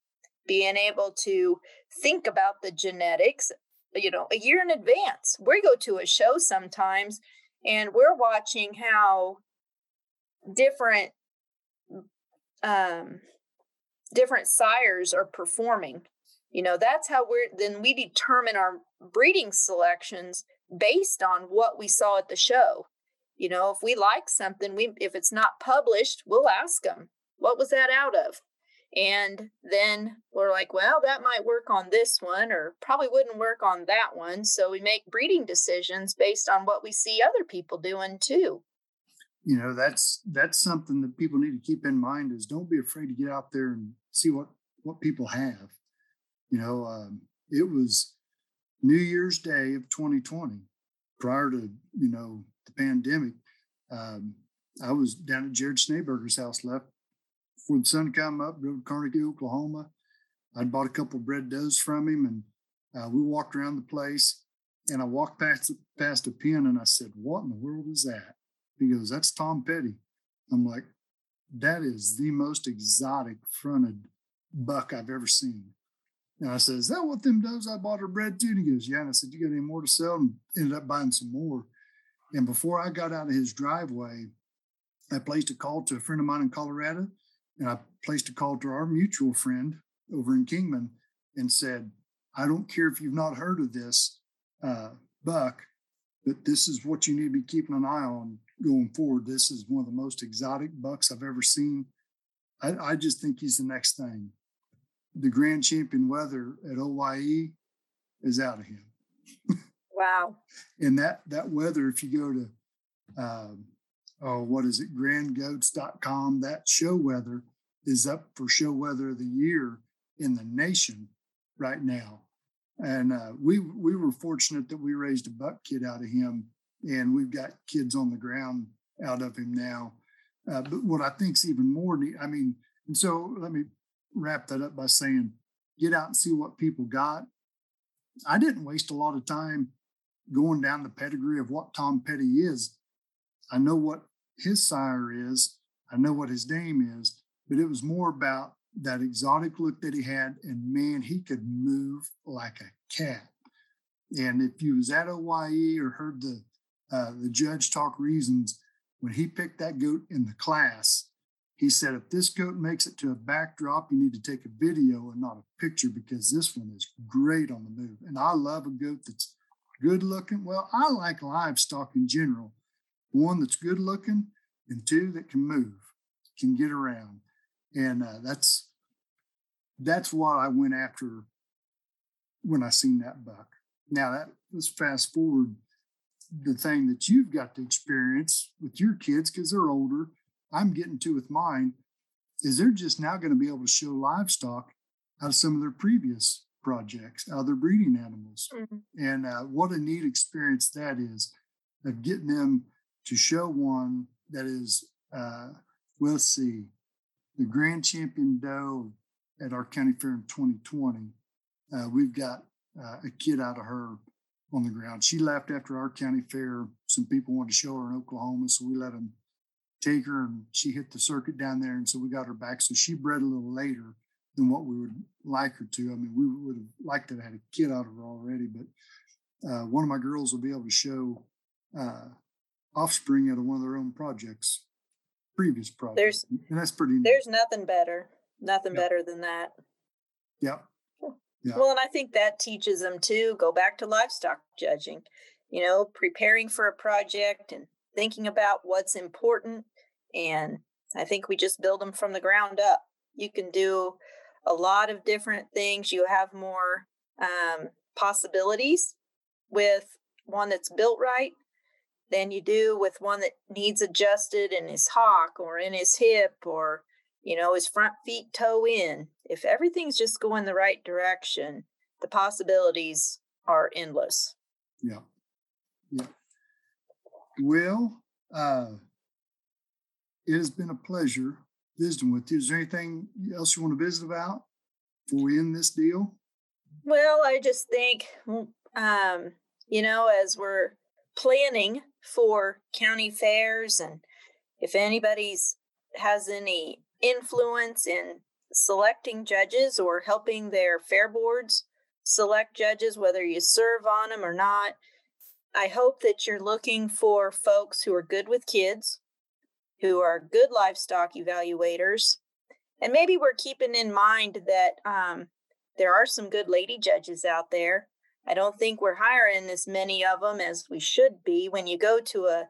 being able to think about the genetics you know, a year in advance. We go to a show sometimes and we're watching how different um different sires are performing. You know, that's how we're then we determine our breeding selections based on what we saw at the show. You know, if we like something, we if it's not published, we'll ask them, what was that out of? And then we're like, well, that might work on this one, or probably wouldn't work on that one. So we make breeding decisions based on what we see other people doing too. You know, that's that's something that people need to keep in mind is don't be afraid to get out there and see what what people have. You know, um, it was New Year's Day of 2020, prior to you know the pandemic. Um, I was down at Jared Schneeberger's house, left before the sun come up, drove to Carnegie, Oklahoma. I'd bought a couple of bred does from him, and uh, we walked around the place. And I walked past past a pen, and I said, "What in the world is that?" He goes, "That's Tom Petty." I'm like, "That is the most exotic fronted buck I've ever seen." And I said, "Is that what them does I bought her bred to?" And he goes, "Yeah." And I said, "You got any more to sell?" And ended up buying some more. And before I got out of his driveway, I placed a call to a friend of mine in Colorado and I placed a call to our mutual friend over in Kingman and said, I don't care if you've not heard of this uh, buck, but this is what you need to be keeping an eye on going forward. This is one of the most exotic bucks I've ever seen. I, I just think he's the next thing. The grand champion wether at OYE is out of him. Wow. and that that wether, if you go to um, oh, what is it, grandgoats.com. That show wether is up for show wether of the year in the nation right now. And uh, we we were fortunate that we raised a buck kid out of him, and we've got kids on the ground out of him now. Uh, but what I think is even more I mean, and so let me wrap that up by saying, get out and see what people got. I didn't waste a lot of time going down the pedigree of what Tom Petty is. I know what his sire is. I know what his name is, but it was more about that exotic look that he had. And man, he could move like a cat. And if you was at OYE or heard the uh, the judge talk reasons when he picked that goat in the class, he said, if this goat makes it to a backdrop, you need to take a video and not a picture because this one is great on the move. And I love a goat that's good looking. Well, I like livestock in general, one that's good looking, and two that can move, can get around, and uh, that's that's what I went after when I seen that buck. Now that let's fast forward the thing that you've got to experience with your kids because they're older. I'm getting to with mine is they're just now going to be able to show livestock out of some of their previous projects, out of their breeding animals. Mm-hmm. And uh, what a neat experience that is of getting them to show one that is, uh, we'll see, the grand champion doe at our county fair in 2020. Uh, we've got uh, a kid out of her on the ground. She left after our county fair. Some people wanted to show her in Oklahoma, so we let them take her, and she hit the circuit down there, and so we got her back. So she bred a little later, than what we would like her to. I mean, we would have liked to have had a kid out of her already, but uh, one of my girls will be able to show uh, offspring out of one of their own projects, previous projects. There's, and that's pretty. There's neat. nothing better, nothing better than that. Yeah. Yeah. Well, and I think that teaches them to go back to livestock judging, you know, preparing for a project and thinking about what's important. And I think we just build them from the ground up. You can do a lot of different things. You have more um, possibilities with one that's built right than you do with one that needs adjusted in his hock or in his hip or you know his front feet toe in. If everything's just going the right direction the possibilities are endless. Yeah. Yeah. Well uh it has been a pleasure visiting with you. Is there anything else you want to visit about before we end this deal? Well i just think um you know as we're planning for county fairs and if anybody's has any influence in selecting judges or helping their fair boards select judges whether you serve on them or not i hope that you're looking for folks who are good with kids who are good livestock evaluators and maybe we're keeping in mind that um, there are some good lady judges out there I don't think we're hiring as many of them as we should be. When you go to a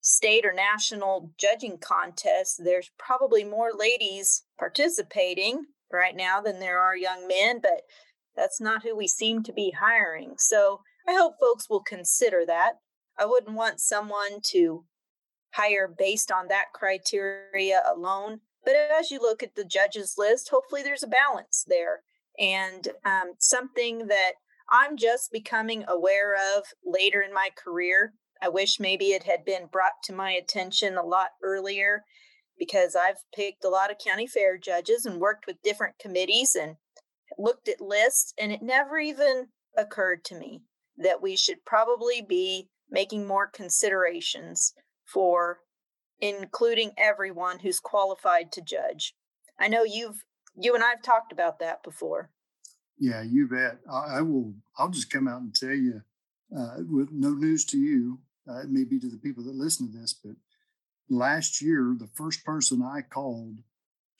state or national judging contest, there's probably more ladies participating right now than there are young men, but that's not who we seem to be hiring. So I hope folks will consider that. I wouldn't want someone to hire based on that criteria alone. But as you look at the judges list, hopefully there's a balance there and um, something that I'm just becoming aware of later in my career. I wish maybe it had been brought to my attention a lot earlier because I've picked a lot of county fair judges and worked with different committees and looked at lists, and it never even occurred to me that we should probably be making more considerations for including everyone who's qualified to judge. I know you've you and I've talked about that before. Yeah, you bet. I, I will. I'll just come out and tell you, uh, with no news to you, uh, it may be to the people that listen to this, but last year, the first person I called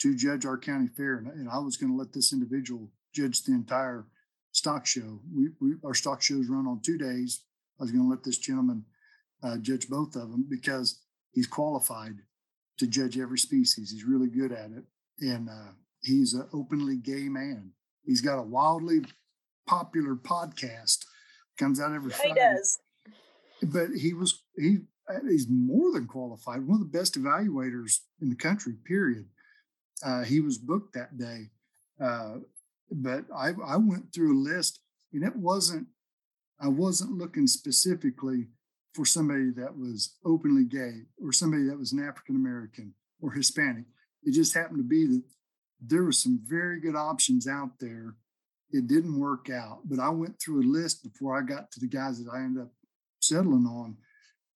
to judge our county fair, and, and I was going to let this individual judge the entire stock show. We, we our stock shows run on two days. I was going to let this gentleman uh, judge both of them because he's qualified to judge every species. He's really good at it, and uh, he's an openly gay man. He's got a wildly popular podcast. Comes out every Friday. He does. But he was he he's more than qualified. One of the best evaluators in the country. Period. Uh, he was booked that day. Uh, but I I went through a list, and it wasn't I wasn't looking specifically for somebody that was openly gay or somebody that was an African American or Hispanic. It just happened to be that there were some very good options out there. It didn't work out, but I went through a list before I got to the guys that I ended up settling on.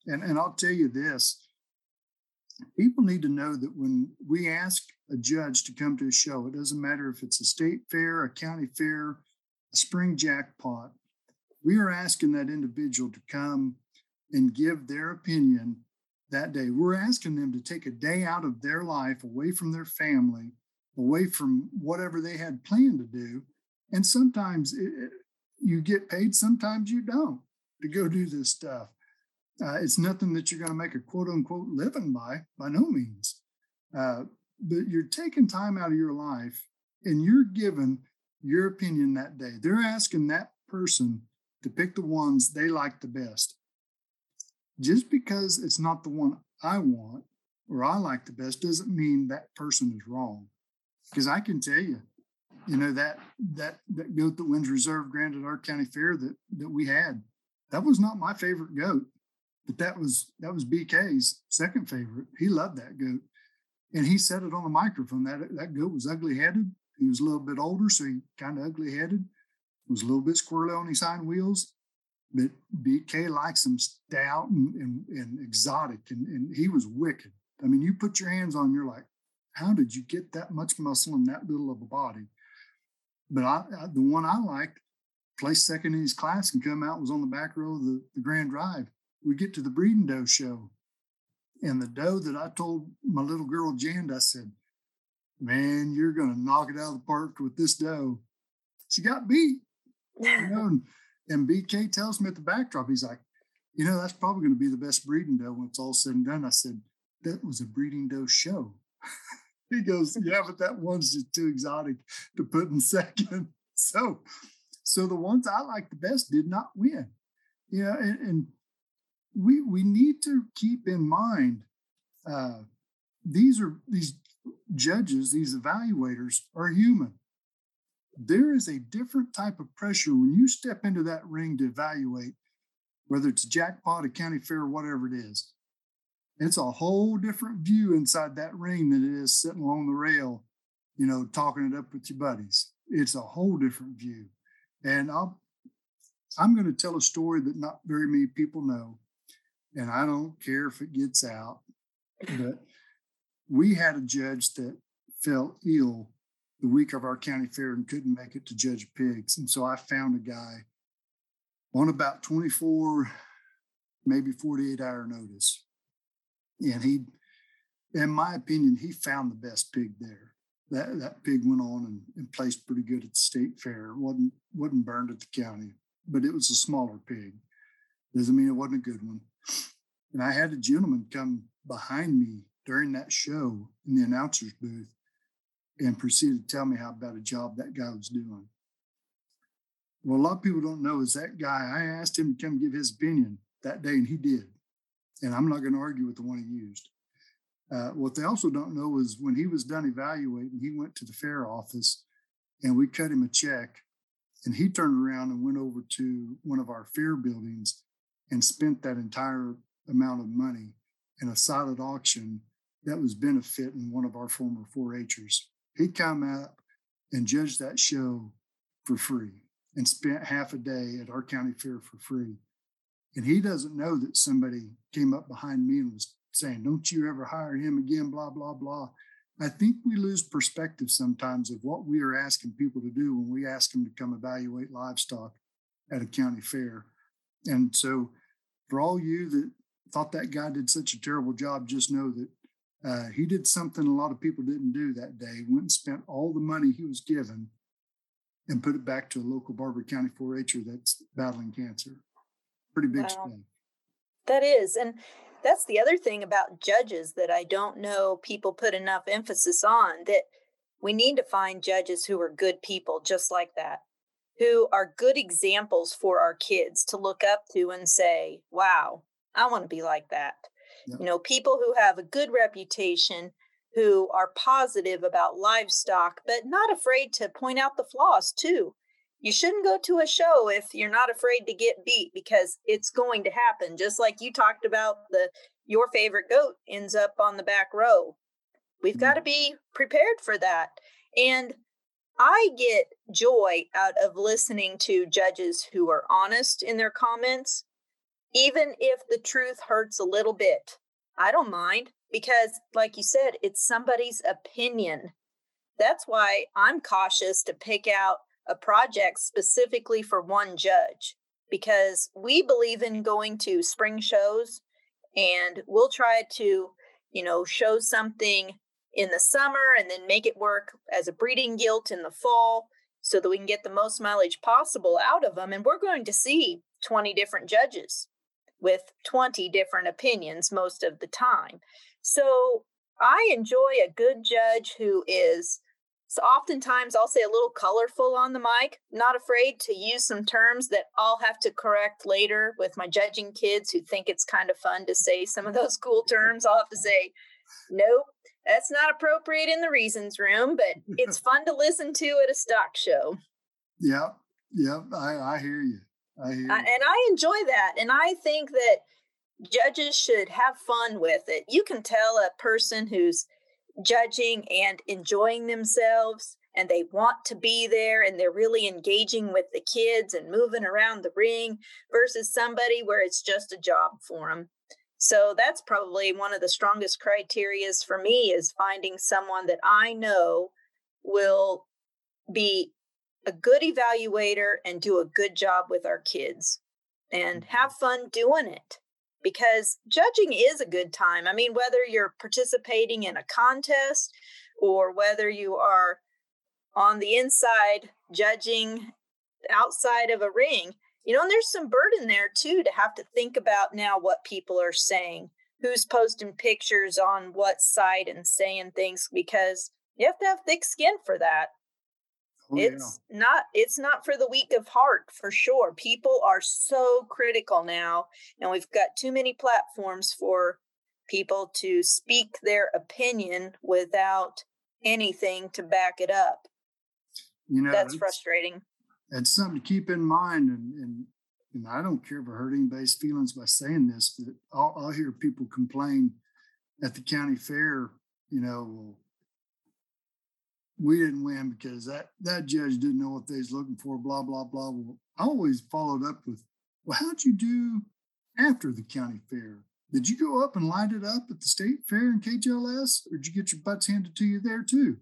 And, and I'll tell you this people need to know that when we ask a judge to come to a show, it doesn't matter if it's a state fair, a county fair, a spring jackpot, we are asking that individual to come and give their opinion that day. We're asking them to take a day out of their life away from their family away from whatever they had planned to do. And sometimes it, you get paid, sometimes you don't to go do this stuff. Uh, it's nothing that you're going to make a quote unquote living by, by no means. Uh, but you're taking time out of your life and you're given your opinion that day. They're asking that person to pick the ones they like the best. Just because it's not the one I want or I like the best doesn't mean that person is wrong because I can tell you, you know that that that goat that wins reserve granted our county fair that that we had, that was not my favorite goat, but that was that was BK's second favorite. He loved that goat, and he said it on the microphone that that goat was ugly headed. He was a little bit older, so he kind of ugly headed. Was a little bit squirrely on his hind wheels, but BK likes him stout and, and, and exotic, and, and he was wicked. I mean, you put your hands on, him, you're like, how did you get that much muscle in that little of a body? but I, I, the one I liked placed second in his class and come out was on the back row of the, the Grand Drive. We get to the breeding doe show, and the doe that I told my little girl Jan, I said, "Man, you're gonna knock it out of the park with this doe." She got beat, you know. And, and BK tells me at the backdrop, he's like, "You know, that's probably going to be the best breeding doe when it's all said and done." I said, "That was a breeding doe show." he goes, "Yeah, but that one's just too exotic to put in second. So so the ones I like the best did not win. Yeah, and, and we we need to keep in mind uh, these are these judges, these evaluators are human. There is a different type of pressure when you step into that ring to evaluate, whether it's jackpot, a county fair, whatever it is. It's a whole different view inside that ring than it is sitting along the rail, you know, talking it up with your buddies. It's a whole different view. And I'll, I'm going to tell a story that not very many people know. And I don't care if it gets out, but we had a judge that fell ill the week of our county fair and couldn't make it to judge pigs. And so I found a guy on about 24, maybe 48 hour notice. And he, in my opinion, he found the best pig there that, that pig went on and, and placed pretty good at the state fair. Wasn't wasn't burned at the county, but it was a smaller pig. Doesn't mean it wasn't a good one. And I had a gentleman come behind me during that show in the announcer's booth and proceeded to tell me how bad a job that guy was doing. Well, a lot of people don't know is that guy, I asked him to come give his opinion that day, and he did. And I'm not going to argue with the one he used. Uh, what they also don't know is when he was done evaluating, he went to the fair office and we cut him a check. And he turned around and went over to one of our fair buildings and spent that entire amount of money in a silent auction that was benefiting one of our former 4-Hers. He came up and judged that show for free and spent half a day at our county fair for free. And he doesn't know that somebody came up behind me and was saying, don't you ever hire him again, blah, blah, blah. I think we lose perspective sometimes of what we are asking people to do when we ask them to come evaluate livestock at a county fair. And so, for all you that thought that guy did such a terrible job, just know that uh, he did something a lot of people didn't do that day. Went and spent all the money he was given and put it back to a local Barber County 4-H'er that's battling cancer. Pretty big wow. That is, and that's the other thing about judges that I don't know people put enough emphasis on that we need to find judges who are good people just like that, who are good examples for our kids to look up to and say, wow, I want to be like that. Yeah. You know, people who have a good reputation, who are positive about livestock, but not afraid to point out the flaws too you shouldn't go to a show if you're not afraid to get beat because it's going to happen just like you talked about the your favorite goat ends up on the back row. We've got to mm-hmm. be prepared for that and i get joy out of listening to judges who are honest in their comments even if the truth hurts a little bit. I don't mind because like you said it's somebody's opinion. That's why i'm cautious to pick out a project specifically for one judge because we believe in going to spring shows and we'll try to, you know, show something in the summer and then make it work as a breeding gilt in the fall so that we can get the most mileage possible out of them. And we're going to see 20 different judges with 20 different opinions most of the time. So I enjoy a good judge who is so oftentimes I'll say a little colorful on the mic, not afraid to use some terms that I'll have to correct later with my judging kids who think it's kind of fun to say some of those cool terms. I'll have to say, nope, that's not appropriate in the reasons room, but it's fun to listen to at a stock show. Yeah, yeah, I, I hear you. I hear you. I, and I enjoy that. And I think that judges should have fun with it. You can tell a person who's judging and enjoying themselves and they want to be there and they're really engaging with the kids and moving around the ring versus somebody where it's just a job for them. So that's probably one of the strongest criterias for me is finding someone that I know will be a good evaluator and do a good job with our kids and have fun doing it because judging is a good time. I mean, whether you're participating in a contest or whether you are on the inside judging outside of a ring, you know, and there's some burden there too to have to think about now what people are saying, who's posting pictures on what site and saying things because you have to have thick skin for that. Oh, it's yeah. not it's not for the weak of heart for sure. People are so critical now and we've got too many platforms for people to speak their opinion without anything to back it up. You know, that's frustrating. It's something to keep in mind and, and and I don't care if I hurt anybody's feelings by saying this, but I'll, I'll hear people complain at the county fair, you know, we didn't win because that that judge didn't know what they was looking for, blah, blah, blah. Well, I always followed up with, well, how'd you do after the county fair? Did you go up and light it up at the state fair in KJLS, or did you get your butts handed to you there too?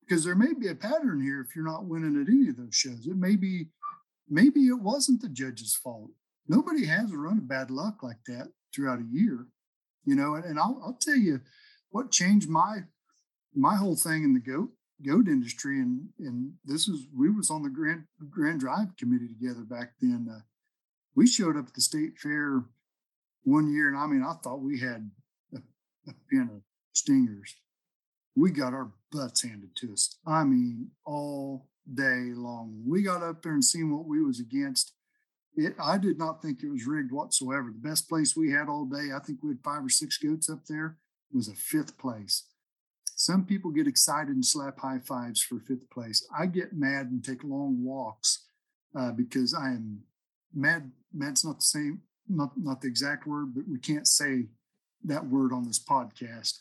Because there may be a pattern here if you're not winning at any of those shows. It may be, maybe it wasn't the judge's fault. Nobody has a run of bad luck like that throughout a year, you know. And, and I'll, I'll tell you what changed my my whole thing in the goat goat industry and and this was we was on the grand grand drive committee together back then uh, we showed up at the state fair one year and i mean i thought we had a, a pen of stingers. We got our butts handed to us i mean all day long. We got up there and seen what we was against. It i did not think it was rigged whatsoever. The best place we had all day i think we had five or six goats up there was a fifth place some people get excited and slap high fives for fifth place. I get mad and take long walks uh, because I am mad. Mad's not the same, not not the exact word, but we can't say that word on this podcast.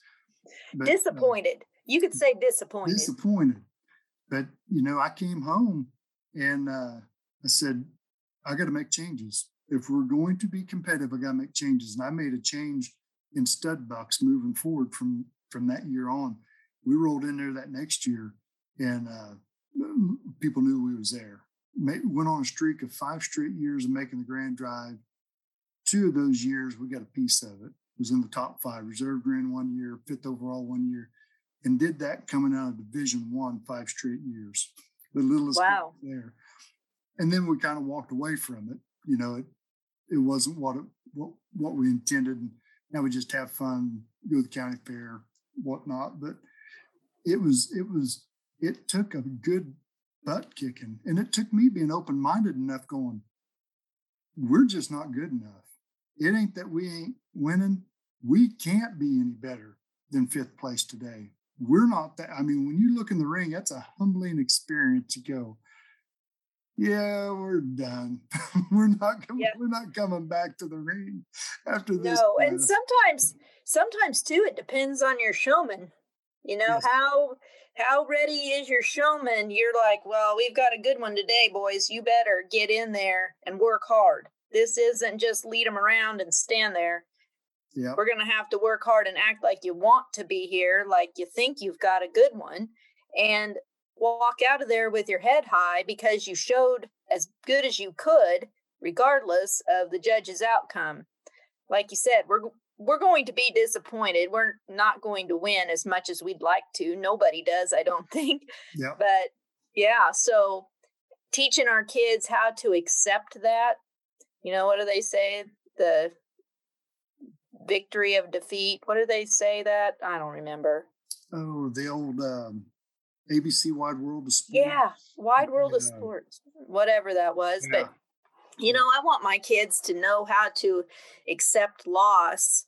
But, uh, disappointed. Uh, you could say disappointed. Disappointed. But you know, I came home and uh, I said, I got to make changes. If we're going to be competitive, I got to make changes. And I made a change in stud bucks moving forward from from that year on we rolled in there that next year and uh, people knew we was there. went on a streak of five straight years of making the grand drive. Two of those years, we got a piece of it. Was in the top five, reserve grand one year, fifth overall one year, and did that coming out of Division One five straight years. The littlest wow. there, and then we kind of walked away from it. You know, it it wasn't what it, what what we intended, and now we just have fun, go to the county fair, whatnot. But it was it was it took a good butt kicking and it took me being open-minded enough going we're just not good enough. It ain't that we ain't winning. We can't be any better than fifth place today. We're not that i mean when you look in the ring that's a humbling experience to go yeah we're done. We're not yeah. we're not coming back to the ring after this no and sometimes sometimes too it depends on your showman you know yes. how how ready is your showman? You're like, well, we've got a good one today, boys. You better get in there and work hard. This isn't just lead them around and stand there. Yeah. We're going to have to work hard and act like you want to be here, like you think you've got a good one, and walk out of there with your head high because you showed as good as you could, regardless of the judge's outcome. Like you said, we're we're going to be disappointed. We're not going to win as much as we'd like to. Nobody does, I don't think. Yeah. But yeah, so teaching our kids how to accept that. You know, what do they say? The victory of defeat. What do they say that? I don't remember. Oh, the old um, ABC Wide World of Sports. Yeah, Wide World yeah. of Sports. Whatever that was. Yeah. But you know, I want my kids to know how to accept loss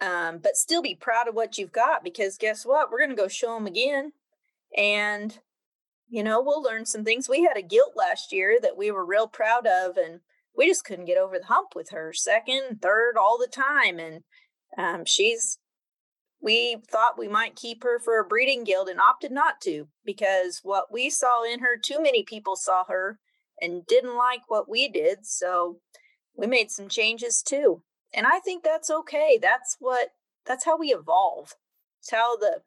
um, but still be proud of what you've got because guess what? We're going to go show them again. And, you know, we'll learn some things. We had a gilt last year that we were real proud of, and we just couldn't get over the hump with her second, third, all the time. And um, she's, we thought we might keep her for a breeding gilt and opted not to because what we saw in her, too many people saw her and didn't like what we did. So we made some changes too. And I think that's okay. That's what that's how we evolve. It's how the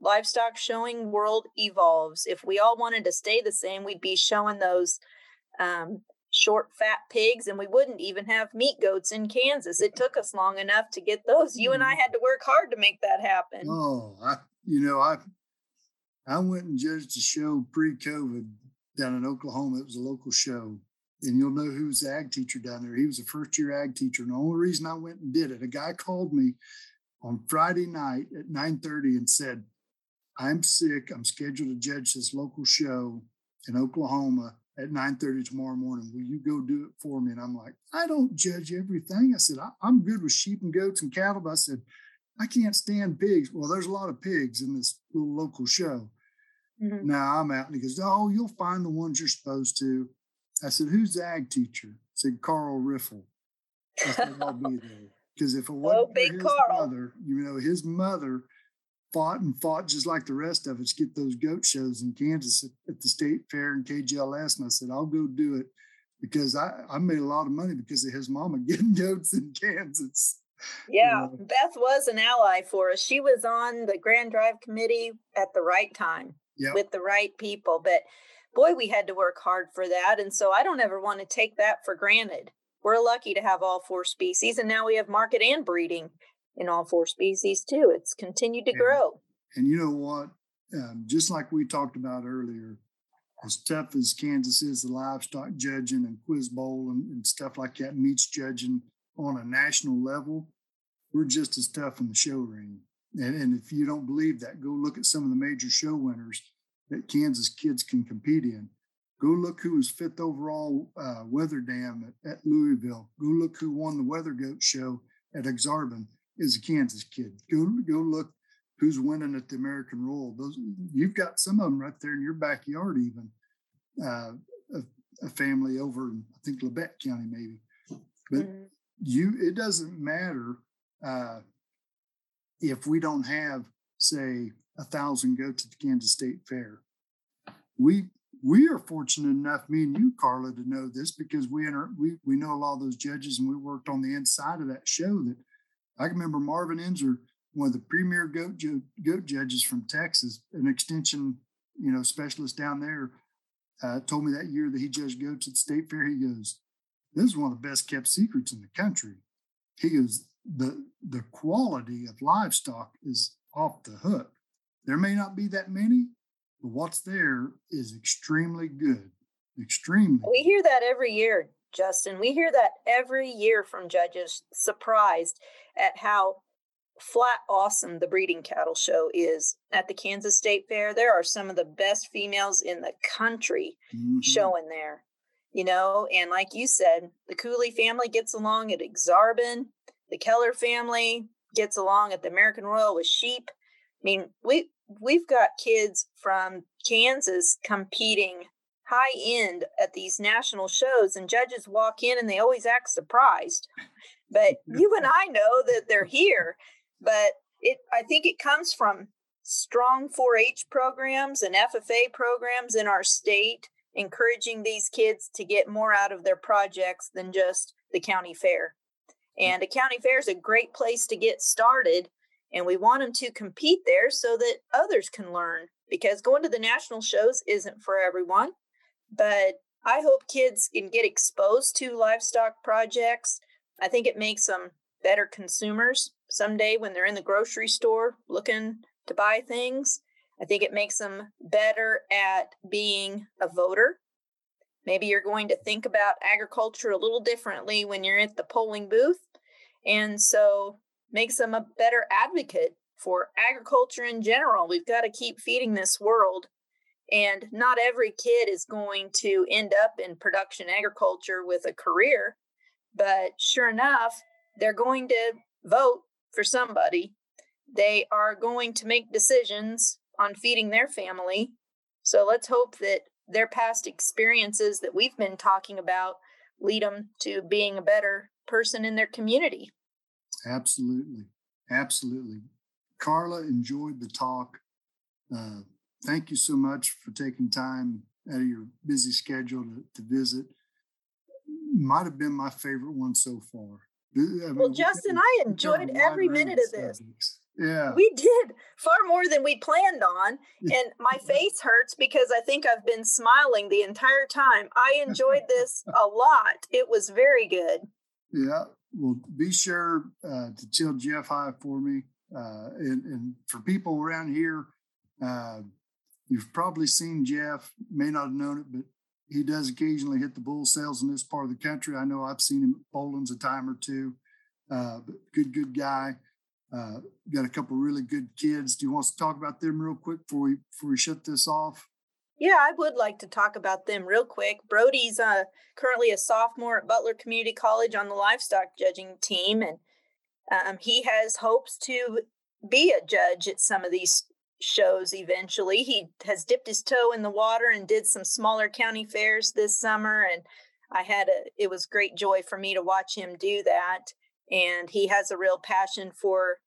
livestock showing world evolves. If we all wanted to stay the same, we'd be showing those um, short, fat pigs, and we wouldn't even have meat goats in Kansas. It took us long enough to get those. You and I mm. had to work hard to make that happen. Oh, I, you know, I, I went and judged a show pre-COVID down in Oklahoma. It was a local show, and you'll know who's the ag teacher down there. He was a first-year ag teacher, and the only reason I went and did it, a guy called me on Friday night at 9:30 and said, "I'm sick. I'm scheduled to judge this local show in Oklahoma at 9:30 tomorrow morning. Will you go do it for me?" And I'm like, "I don't judge everything." I said, "I'm good with sheep and goats and cattle." But I said, "I can't stand pigs." Well, there's a lot of pigs in this little local show. Mm-hmm. Now I'm out, and he goes, "Oh, you'll find the ones you're supposed to." I said, "Who's the ag teacher?" I said, "Carl Riffle." I said, "I'll be there." Because if it oh, wasn't oh, for his Carl. mother, you know, his mother fought and fought just like the rest of us get those goat shows in Kansas at, at the state fair and KJLS. And I said, I'll go do it because I, I made a lot of money because of his mama getting goats in Kansas. Yeah, you know? Beth was an ally for us. She was on the Grand Drive Committee at the right time yep. with the right people. But boy, we had to work hard for that. And so I don't ever want to take that for granted. We're lucky to have all four species and now we have market and breeding in all four species too. It's continued to grow. and you know what? Um, just like we talked about earlier as tough as kansas is the livestock judging and quiz bowl and, and stuff like that meets judging on a national level we're just as tough in the show ring. And, and if you don't believe that go look at some of the major show winners that kansas kids can compete in Go look who was fifth overall uh, wether dam at, at, Louisville. Go look who won the wether goat show at Ak-Sar-Ben is a Kansas kid. Go go look who's winning at the American Royal. Those you've got some of them right there in your backyard, even uh, a, a, family over in I think Labette County maybe. But mm-hmm. you, it doesn't matter uh, if we don't have say a thousand goats at the Kansas State Fair. We we are fortunate enough, me and you, Carla, to know this because we enter, we we know a lot of those judges, and we worked on the inside of that show. That I can remember Marvin Enzer, one of the premier goat goat judges from Texas, an extension you know specialist down there, uh, told me that year that he judged goats at the state fair. He goes, "This is one of the best kept secrets in the country." He goes, "the The quality of livestock is off the hook. There may not be that many, but what's there is extremely good. Extremely. We hear that every year, Justin. We hear that every year from judges, surprised at how flat awesome the breeding cattle show is at the Kansas State Fair. There are some of the best females in the country mm-hmm. showing there, you know. And like you said, the Cooley family gets along at Ak-Sar-Ben, the Keller family gets along at the American Royal with sheep. I mean, we we've got kids from Kansas competing high end at these national shows and judges walk in and they always act surprised. But you and i know that they're here but it i think it comes from strong 4-h programs and ffa programs in our state encouraging these kids to get more out of their projects than just the county fair. Mm. And a county fair is a great place to get started and we want them to compete there so that others can learn because going to the national shows isn't for everyone but i hope kids can get exposed to livestock projects. I think it makes them better consumers someday when they're in the grocery store looking to buy things. I think it makes them better at being a voter. Maybe you're going to think about agriculture a little differently when you're at the polling booth and so makes them a better advocate for agriculture in general. We've got to keep feeding this world. And not every kid is going to end up in production agriculture with a career, but sure enough, they're going to vote for somebody. They are going to make decisions on feeding their family. So let's hope that their past experiences that we've been talking about lead them to being a better person in their community. Absolutely. Absolutely. Carla enjoyed the talk. Uh, thank you so much for taking time out of your busy schedule to, to visit. Might have been my favorite one so far. I mean, well, Justin, I enjoyed every minute of this. Subjects. Yeah. We did far more than we planned on. And my face hurts because I think I've been smiling the entire time. I enjoyed this a lot. It was very good. Yeah. Well, be sure uh, to tell Jeff hi for me. Uh, and, and for people around here, uh, you've probably seen Jeff, may not have known it, but he does occasionally hit the bull sales in this part of the country. I know I've seen him at Boland's a time or two. Uh, good, good guy. Uh, got a couple really good kids. Do you want to talk about them real quick before we before we shut this off? Yeah, I would like to talk about them real quick. Brody's uh, currently a sophomore at Butler Community College on the livestock judging team, and um, he has hopes to be a judge at some of these shows eventually. He has dipped his toe in the water and did some smaller county fairs this summer, and I had a it was great joy for me to watch him do that and he has a real passion for,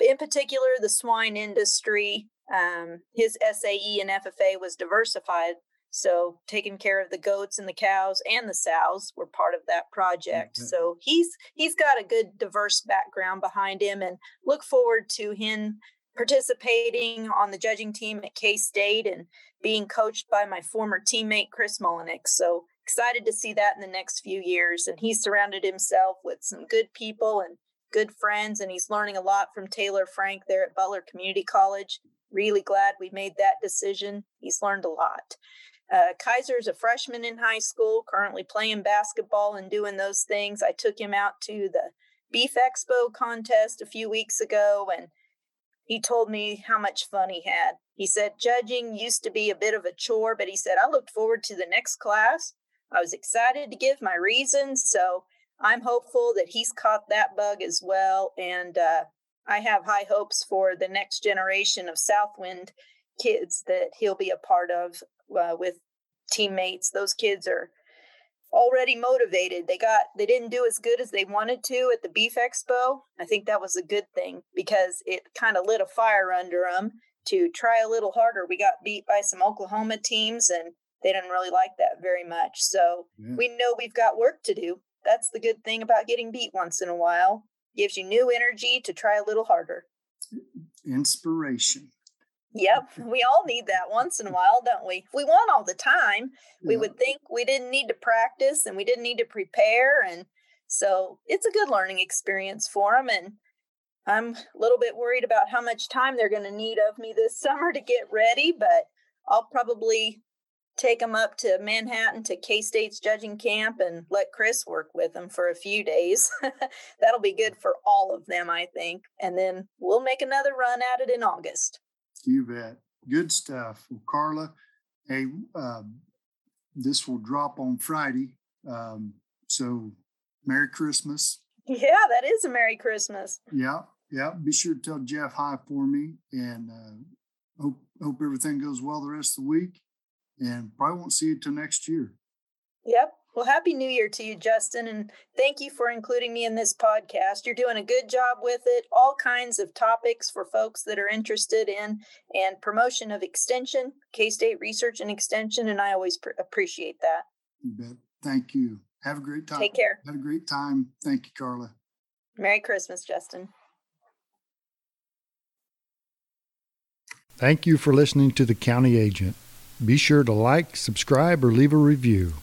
in particular, the swine industry. Um, his SAE and FFA was diversified, so taking care of the goats and the cows and the sows were part of that project. Mm-hmm. So he's he's got a good diverse background behind him, and look forward to him participating on the judging team at K State and being coached by my former teammate Chris Mullinix. So excited to see that in the next few years. And he's surrounded himself with some good people and good friends, and he's learning a lot from Taylor Frank there at Butler Community College. Really glad we made that decision. He's learned a lot. Uh, Kaiser's a freshman in high school, currently playing basketball and doing those things. I took him out to the Beef Expo contest a few weeks ago, and he told me how much fun he had. He said judging used to be a bit of a chore, but he said, I looked forward to the next class I was excited to give my reasons. So I'm hopeful that he's caught that bug as well. And uh, I have high hopes for the next generation of Southwind kids that he'll be a part of uh, with teammates. Those kids are already motivated. They got they didn't do as good as they wanted to at the Beef Expo. I think that was a good thing because it kind of lit a fire under them to try a little harder. We got beat by some Oklahoma teams and they didn't really like that very much. So yeah. we know we've got work to do. That's the good thing about getting beat once in a while. Gives you new energy to try a little harder. Inspiration. Yep, we all need that once in a while, don't we? If we want all the time, we yeah. would think we didn't need to practice and we didn't need to prepare. And so it's a good learning experience for them. And I'm a little bit worried about how much time they're going to need of me this summer to get ready, but I'll probably take them up to Manhattan to K State's judging camp and let Chris work with them for a few days. That'll be good for all of them, I think. And then we'll make another run at it in August. You bet. Good stuff. Well, Carla, hey, uh, this will drop on Friday. Um, so Merry Christmas. Yeah, that is a Merry Christmas. Yeah, yeah. Be sure to tell Jeff hi for me and uh, hope hope everything goes well the rest of the week and probably won't see you till next year. Yep. Well, happy new year to you, Justin, and thank you for including me in this podcast. You're doing a good job with it. All kinds of topics for folks that are interested in and promotion of extension, K State research and extension, and I always pr- appreciate that. You bet. Thank you. Have a great time. Take care. Have a great time. Thank you, Carla. Merry Christmas, Justin. Thank you for listening to the County Agent. Be sure to like, subscribe, or leave a review.